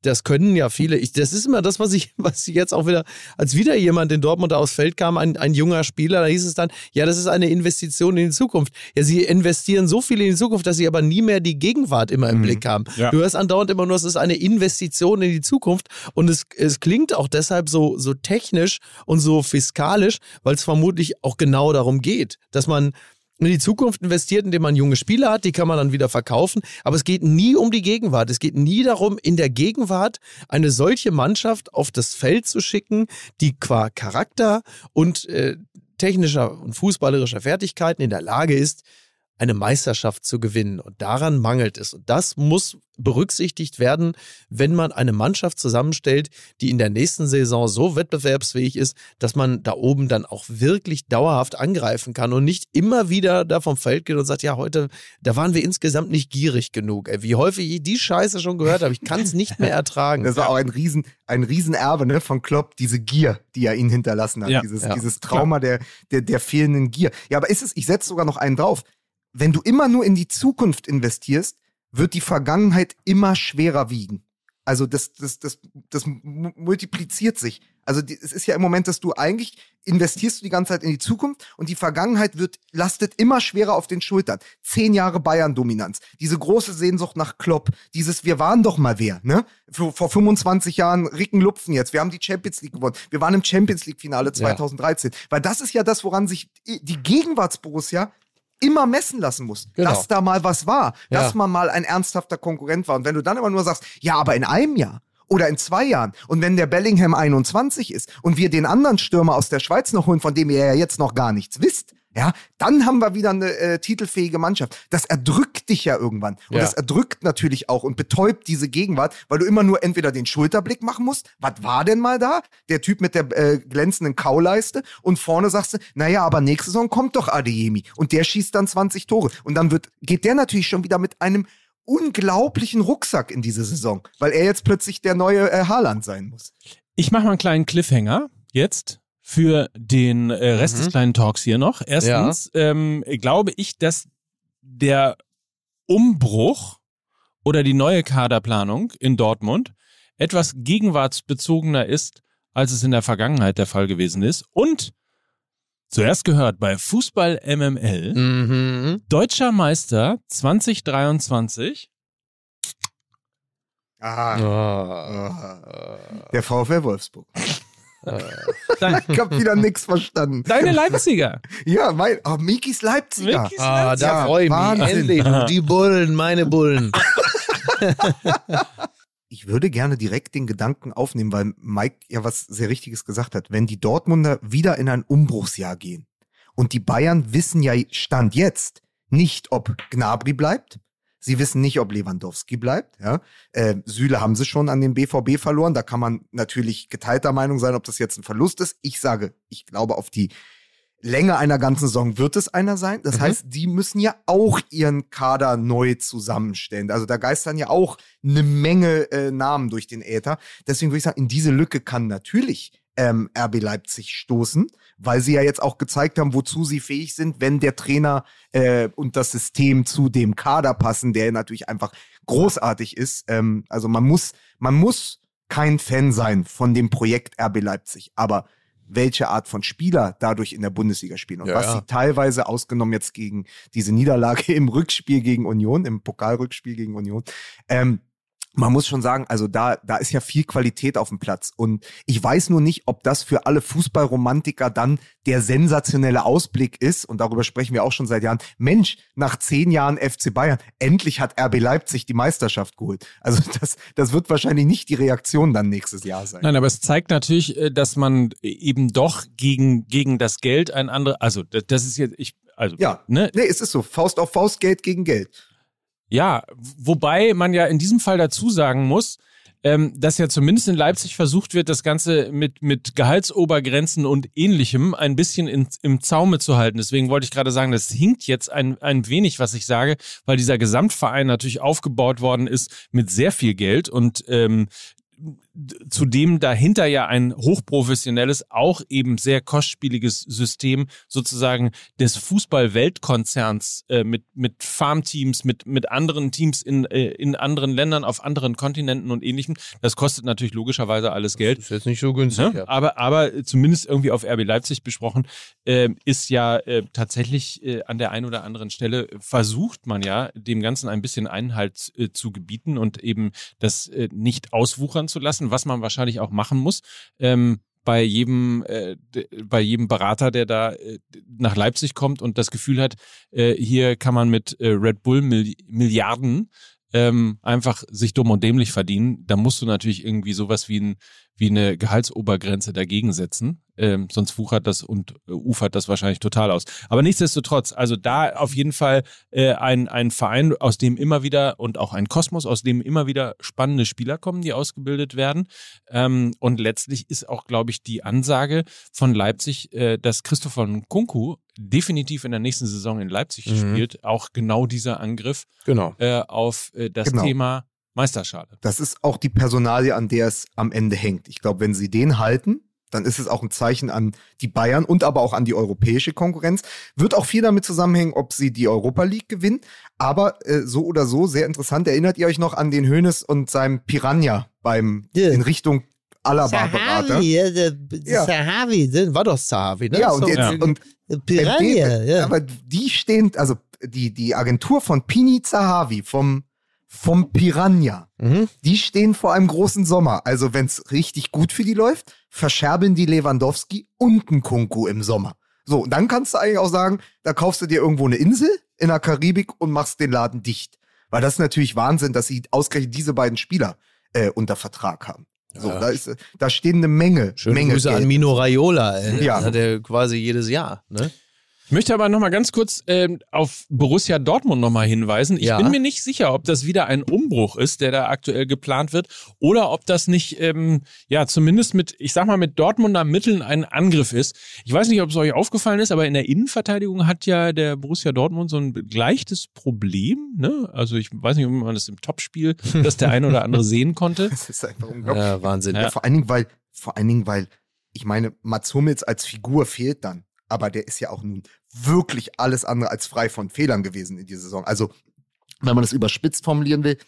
das können ja viele. Ich, das ist immer das, was ich, was ich jetzt auch wieder, als wieder jemand in Dortmund aus Feld kam, ein, ein junger Spieler, da hieß es dann, ja, das ist eine Investition in die Zukunft. Ja, sie investieren so viel in die Zukunft, dass sie aber nie mehr die Gegenwart immer im mhm. Blick haben. Ja. Du hörst andauernd immer nur, es ist eine Investition in die Zukunft und es, es klingt auch deshalb so, so technisch und so fiskalisch, weil es vermutlich auch genau darum darum geht, dass man in die Zukunft investiert, indem man junge Spieler hat, die kann man dann wieder verkaufen. Aber es geht nie um die Gegenwart. Es geht nie darum, in der Gegenwart eine solche Mannschaft auf das Feld zu schicken, die qua Charakter und äh, technischer und fußballerischer Fertigkeiten in der Lage ist, eine Meisterschaft zu gewinnen. Und daran mangelt es. Und das muss berücksichtigt werden, wenn man eine Mannschaft zusammenstellt, die in der nächsten Saison so wettbewerbsfähig ist, dass man da oben dann auch wirklich dauerhaft angreifen kann und nicht immer wieder da vom Feld geht und sagt, ja, heute, da waren wir insgesamt nicht gierig genug. Ey, wie häufig ich die Scheiße schon gehört habe, ich kann es nicht mehr ertragen. Das war auch ein Riesen, ein Riesenerbe ne, von Klopp, diese Gier, die er ihnen hinterlassen hat. Ja, dieses, ja, dieses Trauma der, der, der fehlenden Gier. Ja, aber ist es, ich setze sogar noch einen drauf wenn du immer nur in die Zukunft investierst, wird die Vergangenheit immer schwerer wiegen. Also das, das, das, das multipliziert sich. Also die, es ist ja im Moment, dass du eigentlich investierst du die ganze Zeit in die Zukunft und die Vergangenheit wird, lastet immer schwerer auf den Schultern. Zehn Jahre Bayern-Dominanz, diese große Sehnsucht nach Klopp, dieses Wir waren doch mal wer, ne? Vor, vor 25 Jahren Ricken Lupfen jetzt, wir haben die Champions League gewonnen, wir waren im Champions League-Finale 2013. Ja. Weil das ist ja das, woran sich die Gegenwartsborussia immer messen lassen muss, genau. dass da mal was war, ja. dass man mal ein ernsthafter Konkurrent war. Und wenn du dann immer nur sagst, ja, aber in einem Jahr oder in zwei Jahren und wenn der Bellingham 21 ist und wir den anderen Stürmer aus der Schweiz noch holen, von dem ihr ja jetzt noch gar nichts wisst, ja, dann haben wir wieder eine äh, titelfähige Mannschaft. Das erdrückt dich ja irgendwann. Und ja. das erdrückt natürlich auch und betäubt diese Gegenwart, weil du immer nur entweder den Schulterblick machen musst, was war denn mal da? Der Typ mit der äh, glänzenden Kauleiste und vorne sagst du, naja, aber nächste Saison kommt doch Adeyemi und der schießt dann 20 Tore. Und dann wird, geht der natürlich schon wieder mit einem unglaublichen Rucksack in diese Saison, weil er jetzt plötzlich der neue äh, Haaland sein muss. Ich mache mal einen kleinen Cliffhanger jetzt für den äh, Rest mhm. des kleinen Talks hier noch. Erstens ja. ähm, glaube ich, dass der Umbruch oder die neue Kaderplanung in Dortmund etwas gegenwartsbezogener ist, als es in der Vergangenheit der Fall gewesen ist. Und zuerst gehört bei Fußball MML mhm. Deutscher Meister 2023. Aha. Oh. Der VfL Wolfsburg. Dein, ich habe wieder nichts verstanden. Deine Leipziger. Ja, mein, oh, Mikis Leipziger. Mikis ah, Leipziger. da freue ich mich. Endlich. Die Bullen, meine Bullen. ich würde gerne direkt den Gedanken aufnehmen, weil Mike ja was sehr Richtiges gesagt hat. Wenn die Dortmunder wieder in ein Umbruchsjahr gehen und die Bayern wissen ja Stand jetzt nicht, ob Gnabry bleibt, Sie wissen nicht, ob Lewandowski bleibt. Ja? Äh, Süle haben sie schon an den BVB verloren. Da kann man natürlich geteilter Meinung sein, ob das jetzt ein Verlust ist. Ich sage, ich glaube, auf die Länge einer ganzen Saison wird es einer sein. Das mhm. heißt, die müssen ja auch ihren Kader neu zusammenstellen. Also da geistern ja auch eine Menge äh, Namen durch den Äther. Deswegen würde ich sagen, in diese Lücke kann natürlich ähm, RB Leipzig stoßen weil sie ja jetzt auch gezeigt haben, wozu sie fähig sind, wenn der Trainer äh, und das System zu dem Kader passen, der natürlich einfach großartig ist. Ähm, also man muss, man muss kein Fan sein von dem Projekt RB Leipzig, aber welche Art von Spieler dadurch in der Bundesliga spielen und ja, was ja. sie teilweise ausgenommen jetzt gegen diese Niederlage im Rückspiel gegen Union, im Pokalrückspiel gegen Union, ähm, man muss schon sagen, also da, da ist ja viel Qualität auf dem Platz. Und ich weiß nur nicht, ob das für alle Fußballromantiker dann der sensationelle Ausblick ist. Und darüber sprechen wir auch schon seit Jahren. Mensch, nach zehn Jahren FC Bayern, endlich hat RB Leipzig die Meisterschaft geholt. Also das, das wird wahrscheinlich nicht die Reaktion dann nächstes Jahr sein. Nein, aber es zeigt natürlich, äh, dass man eben doch gegen, gegen das Geld ein anderes, also das ist jetzt, ich, also. Ja, ne? nee, es ist so. Faust auf Faust, Geld gegen Geld. Ja, wobei man ja in diesem Fall dazu sagen muss, ähm, dass ja zumindest in Leipzig versucht wird, das Ganze mit, mit Gehaltsobergrenzen und ähnlichem ein bisschen in, im Zaume zu halten. Deswegen wollte ich gerade sagen, das hinkt jetzt ein, ein wenig, was ich sage, weil dieser Gesamtverein natürlich aufgebaut worden ist mit sehr viel Geld und ähm, zudem dahinter ja ein hochprofessionelles, auch eben sehr kostspieliges System sozusagen des Fußball-Weltkonzerns äh, mit, mit Farmteams, mit, mit anderen Teams in, äh, in anderen Ländern, auf anderen Kontinenten und ähnlichem. Das kostet natürlich logischerweise alles Geld. Das ist jetzt nicht so günstig. Ja? Aber, aber zumindest irgendwie auf RB Leipzig besprochen, äh, ist ja äh, tatsächlich äh, an der einen oder anderen Stelle versucht man ja, dem Ganzen ein bisschen Einhalt äh, zu gebieten und eben das nicht auswuchern zu lassen, was man wahrscheinlich auch machen muss. Ähm, bei jedem, äh, bei jedem Berater, der da äh, nach Leipzig kommt und das Gefühl hat, äh, hier kann man mit äh, Red Bull Milliarden ähm, einfach sich dumm und dämlich verdienen, da musst du natürlich irgendwie sowas wie, ein, wie eine Gehaltsobergrenze dagegen setzen. Ähm, sonst wuchert das und äh, ufert das wahrscheinlich total aus. Aber nichtsdestotrotz, also da auf jeden Fall äh, ein, ein Verein, aus dem immer wieder und auch ein Kosmos, aus dem immer wieder spannende Spieler kommen, die ausgebildet werden. Ähm, und letztlich ist auch, glaube ich, die Ansage von Leipzig, äh, dass Christopher Nkunku definitiv in der nächsten Saison in Leipzig mhm. spielt, auch genau dieser Angriff genau. äh, auf äh, das genau. Thema Meisterschale. Das ist auch die Personalie, an der es am Ende hängt. Ich glaube, wenn sie den halten, dann ist es auch ein Zeichen an die Bayern und aber auch an die europäische Konkurrenz. Wird auch viel damit zusammenhängen, ob sie die Europa League gewinnen. Aber äh, so oder so, sehr interessant. Erinnert ihr euch noch an den Hönes und seinem Piranha beim yeah. in Richtung Alaba-Berater? Ja, der, ja. Sahavi, war doch Sahavi, ne? Ja, und, jetzt, ja. und Piranha, den, ja. Aber die stehen, also die, die Agentur von Pini Zahavi vom vom Piranha. Mhm. Die stehen vor einem großen Sommer. Also wenn es richtig gut für die läuft, verscherbeln die Lewandowski und ein Kunku im Sommer. So, und dann kannst du eigentlich auch sagen, da kaufst du dir irgendwo eine Insel in der Karibik und machst den Laden dicht. Weil das ist natürlich Wahnsinn, dass sie ausgerechnet diese beiden Spieler äh, unter Vertrag haben. So, ja. da, ist, da stehen eine Menge. Schöne Menge Grüße Geld. an Mino Raiola. Ey. Ja. Das hat er quasi jedes Jahr. Ne? Ich möchte aber noch mal ganz kurz äh, auf Borussia Dortmund noch mal hinweisen. Ich ja. bin mir nicht sicher, ob das wieder ein Umbruch ist, der da aktuell geplant wird, oder ob das nicht, ähm, ja, zumindest mit, ich sag mal, mit Dortmunder Mitteln ein Angriff ist. Ich weiß nicht, ob es euch aufgefallen ist, aber in der Innenverteidigung hat ja der Borussia Dortmund so ein gleiches Problem. Ne? Also ich weiß nicht, ob man das im Topspiel, dass der eine oder andere sehen konnte. Das ist einfach unglaublich. Ja, Wahnsinn. Ja. Vor allen Dingen, weil, vor allen Dingen, weil ich meine, Mats Hummels als Figur fehlt dann aber der ist ja auch nun wirklich alles andere als frei von Fehlern gewesen in dieser Saison. Also, wenn man das überspitzt formulieren will,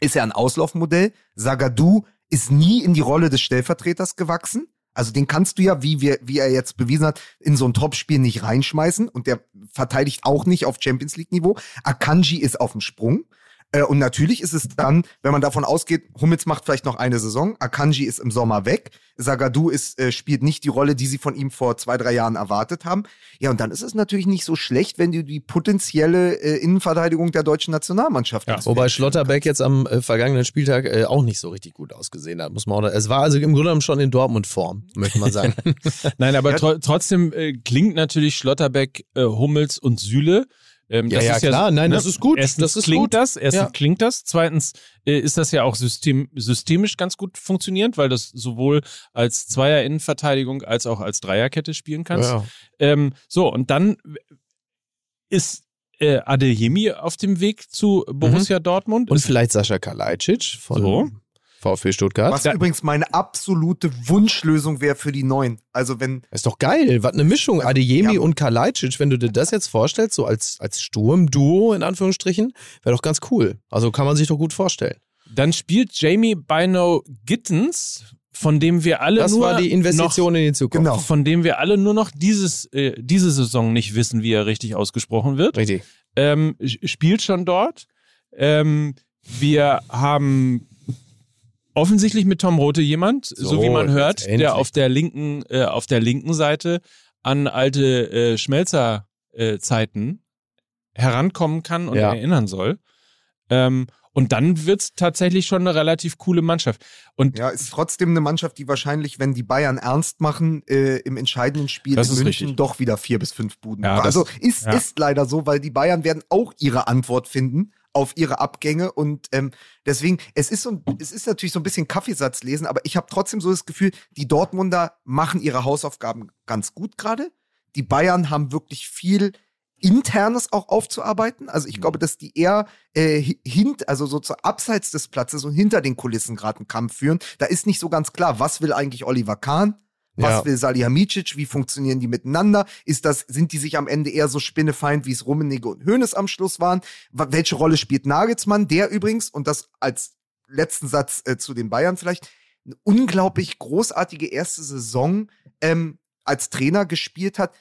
ist er ein Auslaufmodell. Sagadu ist nie in die Rolle des Stellvertreters gewachsen. Also den kannst du ja, wie, wir, wie er jetzt bewiesen hat, in so ein Topspiel nicht reinschmeißen und der verteidigt auch nicht auf Champions League Niveau. Akanji ist auf dem Sprung. Äh, und natürlich ist es dann, wenn man davon ausgeht, Hummels macht vielleicht noch eine Saison, Akanji ist im Sommer weg, Sagadu ist, äh, spielt nicht die Rolle, die sie von ihm vor zwei, drei Jahren erwartet haben. Ja, und dann ist es natürlich nicht so schlecht, wenn du die potenzielle äh, Innenverteidigung der deutschen Nationalmannschaft ja, hast. Wobei Schlotterbeck jetzt am äh, vergangenen Spieltag äh, auch nicht so richtig gut ausgesehen hat, muss man auch. Es war also im Grunde genommen schon in Dortmund-Form, möchte man sagen. Nein, aber tro trotzdem äh, klingt natürlich Schlotterbeck, Hummels und Süle ähm, ja, ja, klar, nein, ne? das ist gut. Erstens das ist klingt gut. das, erstens ja. klingt das, zweitens äh, ist das ja auch system, systemisch ganz gut funktionierend, weil das sowohl als Zweier-Innenverteidigung als auch als Dreierkette spielen kannst. Ja. Ähm, so, und dann ist äh, Adeyemi auf dem Weg zu Borussia mhm. Dortmund. Und vielleicht Sascha Kalajdzic von so. VfB Stuttgart. Was ja. übrigens meine absolute Wunschlösung wäre für die Neuen. Also wenn. Ist doch geil. Was eine Mischung. Adeyemi ja. und Kalajdzic, wenn du dir das jetzt vorstellst, so als, als Sturmduo in Anführungsstrichen, wäre doch ganz cool. Also kann man sich doch gut vorstellen. Dann spielt Jamie Bino Gittens, von dem wir alle das nur. Das war die Investition noch, in die Zukunft. Genau. Von dem wir alle nur noch dieses, äh, diese Saison nicht wissen, wie er richtig ausgesprochen wird. Richtig. Ähm, spielt schon dort. Ähm, wir haben offensichtlich mit Tom Rote jemand, so, so wie man hört, der auf der linken, äh, auf der linken Seite an alte äh, Schmelzerzeiten äh, herankommen kann und ja. erinnern soll. Ähm, und dann wird es tatsächlich schon eine relativ coole Mannschaft. Und ja, ist trotzdem eine Mannschaft, die wahrscheinlich, wenn die Bayern ernst machen, äh, im entscheidenden Spiel in München richtig. doch wieder vier bis fünf Buden. Ja, also das, ist, ja. ist leider so, weil die Bayern werden auch ihre Antwort finden auf ihre Abgänge und ähm, deswegen, es ist so, es ist natürlich so ein bisschen Kaffeesatz lesen, aber ich habe trotzdem so das Gefühl, die Dortmunder machen ihre Hausaufgaben ganz gut gerade. Die Bayern haben wirklich viel Internes auch aufzuarbeiten. Also ich mhm. glaube, dass die eher äh, hint, also so zu abseits des Platzes und hinter den Kulissen gerade einen Kampf führen. Da ist nicht so ganz klar, was will eigentlich Oliver Kahn? Was ja. will Salihamidzic? Wie funktionieren die miteinander? Ist das, sind die sich am Ende eher so spinnefeind, wie es Rummenigge und Hoeneß am Schluss waren? Welche Rolle spielt Nagelsmann? Der übrigens, und das als letzten Satz äh, zu den Bayern vielleicht, eine unglaublich großartige erste Saison ähm, als Trainer gespielt hat.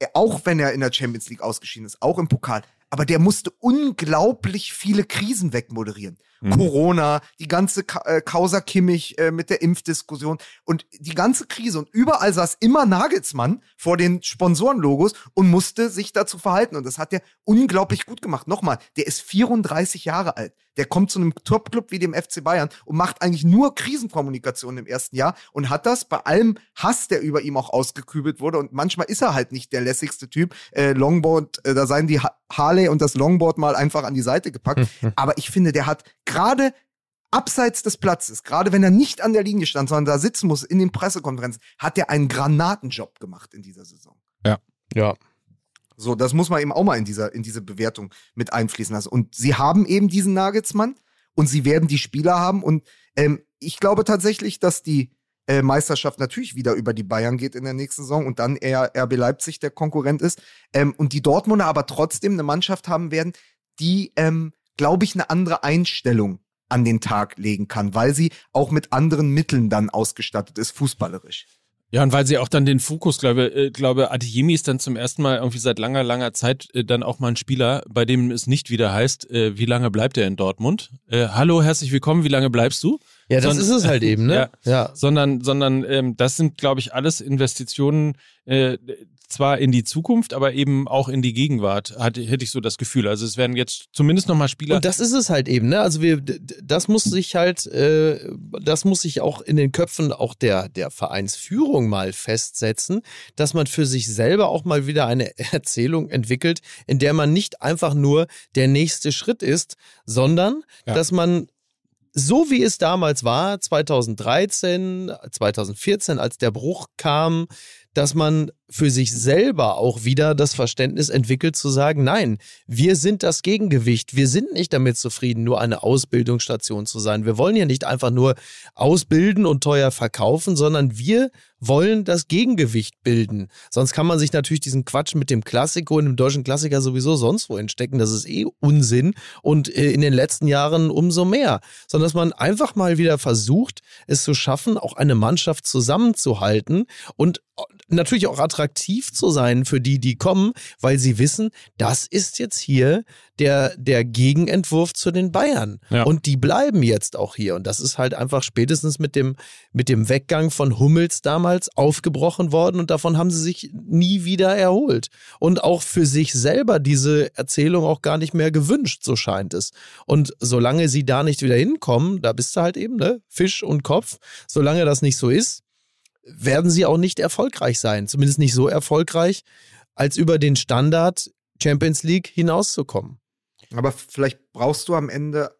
Äh, auch wenn er in der Champions League ausgeschieden ist, auch im Pokal aber der musste unglaublich viele Krisen wegmoderieren. Mhm. Corona, die ganze Ka äh, Causa Kimmich äh, mit der Impfdiskussion und die ganze Krise. Und überall saß immer Nagelsmann vor den Sponsorenlogos und musste sich dazu verhalten. Und das hat er unglaublich gut gemacht. Nochmal, der ist 34 Jahre alt. Der kommt zu einem Top-Club wie dem FC Bayern und macht eigentlich nur Krisenkommunikation im ersten Jahr und hat das bei allem Hass, der über ihm auch ausgekübelt wurde. Und manchmal ist er halt nicht der lässigste Typ. Äh, Longboard, äh, da seien die ha Harley und das Longboard mal einfach an die Seite gepackt. Aber ich finde, der hat gerade abseits des Platzes, gerade wenn er nicht an der Linie stand, sondern da sitzen muss in den Pressekonferenzen, hat er einen Granatenjob gemacht in dieser Saison. Ja. Ja. So, das muss man eben auch mal in, dieser, in diese Bewertung mit einfließen lassen. Und sie haben eben diesen Nagelsmann und sie werden die Spieler haben. Und ähm, ich glaube tatsächlich, dass die äh, Meisterschaft natürlich wieder über die Bayern geht in der nächsten Saison und dann eher RB Leipzig der Konkurrent ist. Ähm, und die Dortmunder aber trotzdem eine Mannschaft haben werden, die, ähm, glaube ich, eine andere Einstellung an den Tag legen kann, weil sie auch mit anderen Mitteln dann ausgestattet ist, fußballerisch. Ja, und weil sie auch dann den Fokus, glaube äh, glaube Adeyemi ist dann zum ersten Mal irgendwie seit langer, langer Zeit äh, dann auch mal ein Spieler, bei dem es nicht wieder heißt, äh, wie lange bleibt er in Dortmund? Äh, hallo, herzlich willkommen, wie lange bleibst du? Ja, das Son ist es halt eben, ne? Ja, ja. Sondern, sondern ähm, das sind, glaube ich, alles Investitionen, äh, zwar in die Zukunft, aber eben auch in die Gegenwart, hatte, hätte ich so das Gefühl. Also es werden jetzt zumindest nochmal Spieler. Und das ist es halt eben, ne? Also wir, das muss sich halt, äh, das muss sich auch in den Köpfen auch der, der Vereinsführung mal festsetzen, dass man für sich selber auch mal wieder eine Erzählung entwickelt, in der man nicht einfach nur der nächste Schritt ist, sondern ja. dass man so wie es damals war, 2013, 2014, als der Bruch kam, dass man für sich selber auch wieder das Verständnis entwickelt zu sagen, nein, wir sind das Gegengewicht. Wir sind nicht damit zufrieden, nur eine Ausbildungsstation zu sein. Wir wollen ja nicht einfach nur ausbilden und teuer verkaufen, sondern wir wollen das Gegengewicht bilden. Sonst kann man sich natürlich diesen Quatsch mit dem Klassiko und dem deutschen Klassiker sowieso sonst wo entstecken. Das ist eh Unsinn und äh, in den letzten Jahren umso mehr. Sondern dass man einfach mal wieder versucht, es zu schaffen, auch eine Mannschaft zusammenzuhalten und natürlich auch attraktiv zu sein für die, die kommen, weil sie wissen, das ist jetzt hier der, der Gegenentwurf zu den Bayern. Ja. Und die bleiben jetzt auch hier. Und das ist halt einfach spätestens mit dem, mit dem Weggang von Hummels damals aufgebrochen worden und davon haben sie sich nie wieder erholt. Und auch für sich selber diese Erzählung auch gar nicht mehr gewünscht, so scheint es. Und solange sie da nicht wieder hinkommen, da bist du halt eben, ne, Fisch und Kopf, solange das nicht so ist, werden sie auch nicht erfolgreich sein. Zumindest nicht so erfolgreich, als über den Standard Champions League hinauszukommen. Aber vielleicht brauchst du am Ende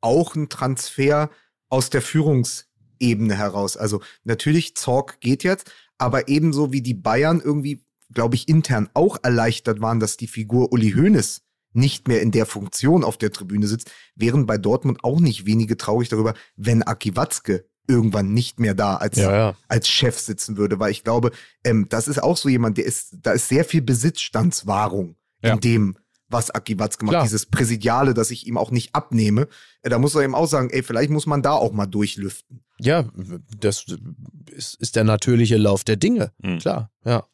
auch einen Transfer aus der Führungsebene heraus. Also natürlich, Zorg geht jetzt, aber ebenso wie die Bayern irgendwie, glaube ich, intern auch erleichtert waren, dass die Figur Uli Hoeneß nicht mehr in der Funktion auf der Tribüne sitzt, wären bei Dortmund auch nicht wenige traurig darüber, wenn Aki Watzke irgendwann nicht mehr da als, ja, ja. als Chef sitzen würde, weil ich glaube, ähm, das ist auch so jemand, der ist, da ist sehr viel Besitzstandswahrung ja. in dem, was Aki Watzke macht, Klar. dieses Präsidiale, das ich ihm auch nicht abnehme. Äh, da muss er eben auch sagen, ey, vielleicht muss man da auch mal durchlüften. Ja, das ist, ist der natürliche Lauf der Dinge. Mhm. Klar, ja.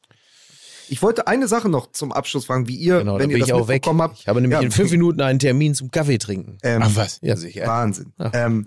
Ich wollte eine Sache noch zum Abschluss fragen, wie ihr, genau, wenn ihr das auch mitbekommen weg. habt. Ich habe nämlich ja, in fünf Minuten einen Termin zum Kaffee trinken. Ähm, Ach was? Ja, sicher. Wahnsinn. Ähm,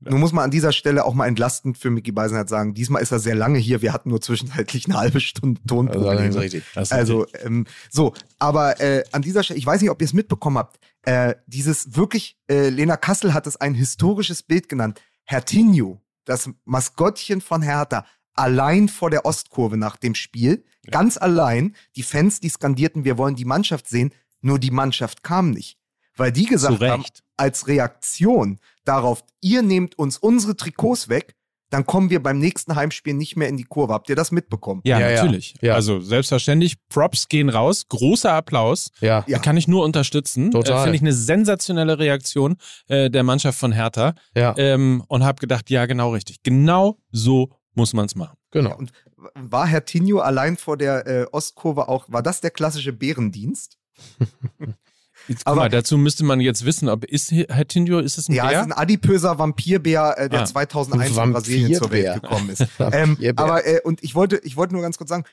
ja. Nun muss man an dieser Stelle auch mal entlastend für Mickey Beisenherz sagen, diesmal ist er sehr lange hier. Wir hatten nur zwischenzeitlich eine halbe Stunde Tonprobleme. Also, richtig. also ähm, so, aber äh, an dieser Stelle, ich weiß nicht, ob ihr es mitbekommen habt, äh, dieses wirklich, äh, Lena Kassel hat es ein historisches Bild genannt. Hertinho, das Maskottchen von Hertha, allein vor der Ostkurve nach dem Spiel, ja. ganz allein. Die Fans, die skandierten, wir wollen die Mannschaft sehen, nur die Mannschaft kam nicht. Weil die gesagt haben, als Reaktion darauf, ihr nehmt uns unsere Trikots weg, dann kommen wir beim nächsten Heimspiel nicht mehr in die Kurve. Habt ihr das mitbekommen? Ja, ja natürlich. Ja. Also selbstverständlich, Props gehen raus, großer Applaus. Ja. ja. Kann ich nur unterstützen. Total. Äh, Finde ich eine sensationelle Reaktion äh, der Mannschaft von Hertha. Ja. Ähm, und habe gedacht, ja, genau richtig. Genau so muss man es machen. Genau. Ja, und war Herr Tinio allein vor der äh, Ostkurve auch, war das der klassische Bärendienst? Jetzt, aber mal, dazu müsste man jetzt wissen, ob ist Herr Tindio, ist es ein ja, Bär? Ja, es ist ein adipöser Vampirbär, äh, der ah. 2001 in Brasilien zur Welt gekommen ist. ähm, aber äh, und ich wollte, ich wollte nur ganz kurz sagen,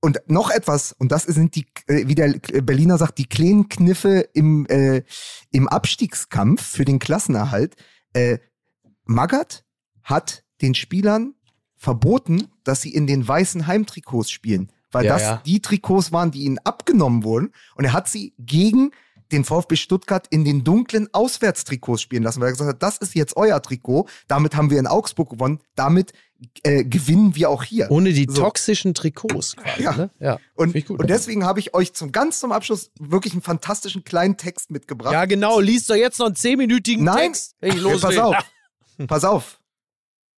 und noch etwas, und das sind die, äh, wie der Berliner sagt, die kleinen Kniffe im, äh, im Abstiegskampf für den Klassenerhalt. Äh, Magath hat den Spielern verboten, dass sie in den weißen Heimtrikots spielen, weil ja, das ja. die Trikots waren, die ihnen abgenommen wurden. Und er hat sie gegen den VfB Stuttgart in den dunklen Auswärtstrikots spielen lassen, weil er gesagt hat, das ist jetzt euer Trikot, damit haben wir in Augsburg gewonnen, damit äh, gewinnen wir auch hier. Ohne die so. toxischen Trikots quasi. Ja. Ne? ja. Und, und deswegen habe ich euch zum ganz zum Abschluss wirklich einen fantastischen kleinen Text mitgebracht. Ja, genau. Liest doch jetzt noch einen zehnminütigen Nein. Text. Hey, los pass auf. pass auf.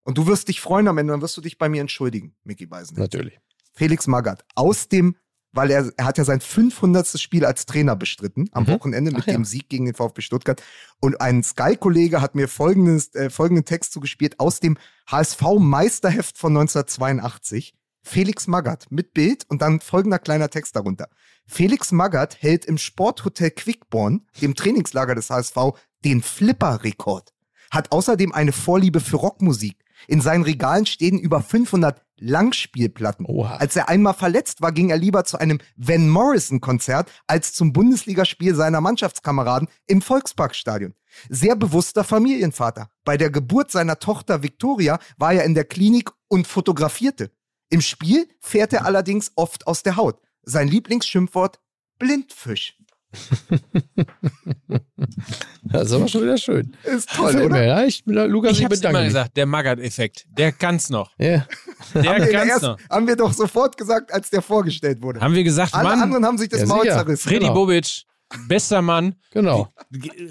Und du wirst dich freuen am Ende, dann wirst du dich bei mir entschuldigen, Mickey Beisen. Natürlich. Felix Magath aus dem weil er, er hat ja sein 500. Spiel als Trainer bestritten am mhm. Wochenende mit Ach, dem ja. Sieg gegen den VfB Stuttgart. Und ein Sky-Kollege hat mir folgendes, äh, folgenden Text zugespielt aus dem HSV-Meisterheft von 1982. Felix Magath mit Bild und dann folgender kleiner Text darunter. Felix Magath hält im Sporthotel Quickborn, dem Trainingslager des HSV, den Flipper-Rekord. Hat außerdem eine Vorliebe für Rockmusik. In seinen Regalen stehen über 500 Langspielplatten. Oha. Als er einmal verletzt war, ging er lieber zu einem Van Morrison-Konzert als zum Bundesligaspiel seiner Mannschaftskameraden im Volksparkstadion. Sehr bewusster Familienvater. Bei der Geburt seiner Tochter Victoria war er in der Klinik und fotografierte. Im Spiel fährt er allerdings oft aus der Haut. Sein Lieblingsschimpfwort Blindfisch. das ist aber schon wieder schön. Ist toll, oder? Ja, ich, Lukas, ich hab's immer gesagt, der Magath-Effekt, der kann's noch. Ja. Der haben kann's erst, noch. Haben wir doch sofort gesagt, als der vorgestellt wurde. Haben wir gesagt, Alle Mann, anderen haben sich das ja, Maul zerrissen. Freddy genau. Bobic, bester Mann. Genau.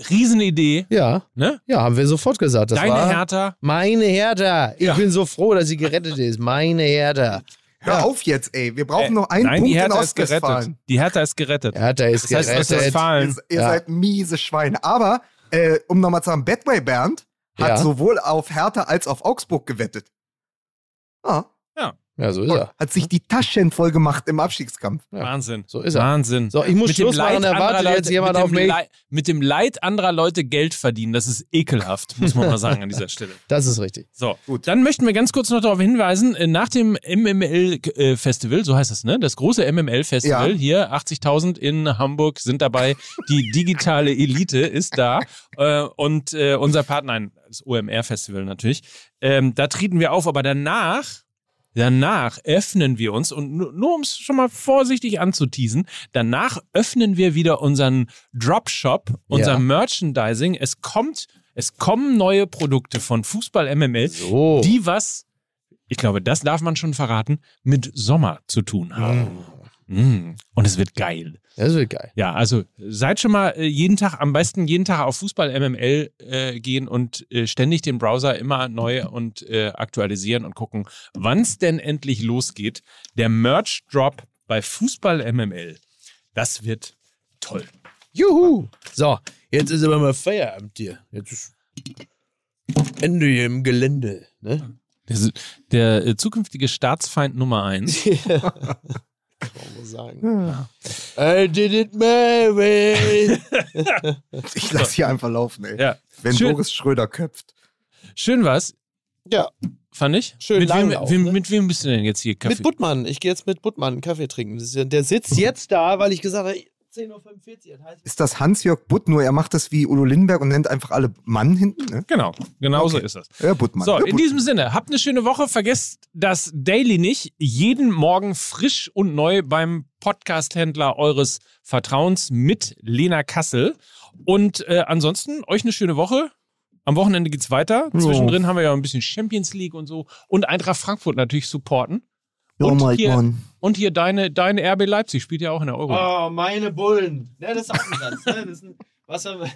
Riesenidee. Ja. Ne? Ja, haben wir sofort gesagt. Das Deine war Hertha. Meine Hertha. Ich ja. bin so froh, dass sie gerettet ist. Meine Hertha. Hör ja. auf jetzt, ey. Wir brauchen ey, noch einen nein, Punkt die Hertha in Ostwestfalen. Ist gerettet. Die Hertha ist gerettet. Hertha ist das heißt, gerettet. Ostwestfalen. Ihr, ihr ja. seid miese Schweine. Aber, äh, um nochmal zu sagen, Bedway Bernd hat ja. sowohl auf Hertha als auf Augsburg gewettet. Ah. Ja. Ja, so ist er. Hat sich die Taschen voll gemacht im Abstiegskampf. Ja. Wahnsinn. So ist er. Wahnsinn. So, ich muss mit Schluss machen, erwartet Leute, jetzt jemand auf mich. Leid, mit dem Leid anderer Leute Geld verdienen, das ist ekelhaft, muss man mal sagen an dieser Stelle. Das ist richtig. So, gut. Dann möchten wir ganz kurz noch darauf hinweisen, äh, nach dem MML-Festival, so heißt es, ne? Das große MML-Festival ja. hier, 80.000 in Hamburg sind dabei, die digitale Elite ist da äh, und äh, unser Partner, das OMR-Festival natürlich, ähm, da treten wir auf, aber danach Danach öffnen wir uns und nur, um es schon mal vorsichtig anzuteasen, danach öffnen wir wieder unseren Dropshop, unser ja. Merchandising. Es kommt, es kommen neue Produkte von Fußball MML, so. die was, ich glaube, das darf man schon verraten, mit Sommer zu tun haben. Mm. Mm. Und es wird geil. Das wird geil. Ja, also seid schon mal äh, jeden Tag, am besten jeden Tag auf Fußball MML äh, gehen und äh, ständig den Browser immer neu und äh, aktualisieren und gucken, wann es denn endlich losgeht. Der Merch Drop bei Fußball MML. Das wird toll. Juhu! So, jetzt ist aber mal Feierabend hier. Jetzt ist Ende hier im Gelände. Ne? Der, der äh, zukünftige Staatsfeind Nummer eins. Kann man sagen. Ja. I did it my way. ich lasse hier einfach laufen, ey. Ja. Wenn Schön. Boris Schröder köpft. Schön was. Ja. Fand ich? Schön mit lang wem, auch, wem, ne? mit wem bist du denn jetzt hier Kaffee? Mit Buttmann. Ich gehe jetzt mit Buttmann einen Kaffee trinken. Der sitzt jetzt da, weil ich gesagt habe, 10.45 Uhr. Das ist das Hans-Jörg Butt, nur er macht das wie Udo Lindenberg und nennt einfach alle Mann hinten? Ne? Genau, genau okay. so ist das. Ja, Buttmann. So, ja, in Buttmann. diesem Sinne, habt eine schöne Woche. Vergesst das Daily nicht. Jeden Morgen frisch und neu beim Podcast-Händler eures Vertrauens mit Lena Kassel. Und äh, ansonsten, euch eine schöne Woche. Am Wochenende geht's weiter. Zwischendrin haben wir ja ein bisschen Champions League und so. Und Eintracht Frankfurt natürlich supporten. Und, oh hier, und hier deine, deine RB Leipzig spielt ja auch in der Euro. Oh, meine Bullen. Ja, das ist auch ein Satz. Ne? Das ist ein, was haben,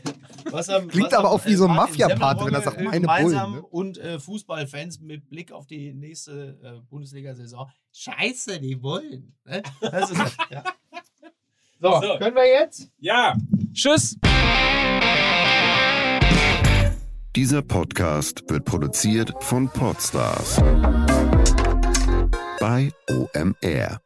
was haben, Klingt was aber auch wie so ein Mafia-Part, wenn er sagt, meine Bullen. Ne? Und äh, Fußballfans mit Blick auf die nächste äh, Bundesliga-Saison. Scheiße, die Bullen. Ne? Ist, ja. so, so, können wir jetzt? Ja. Tschüss. Dieser Podcast wird produziert von Podstars bei OMR.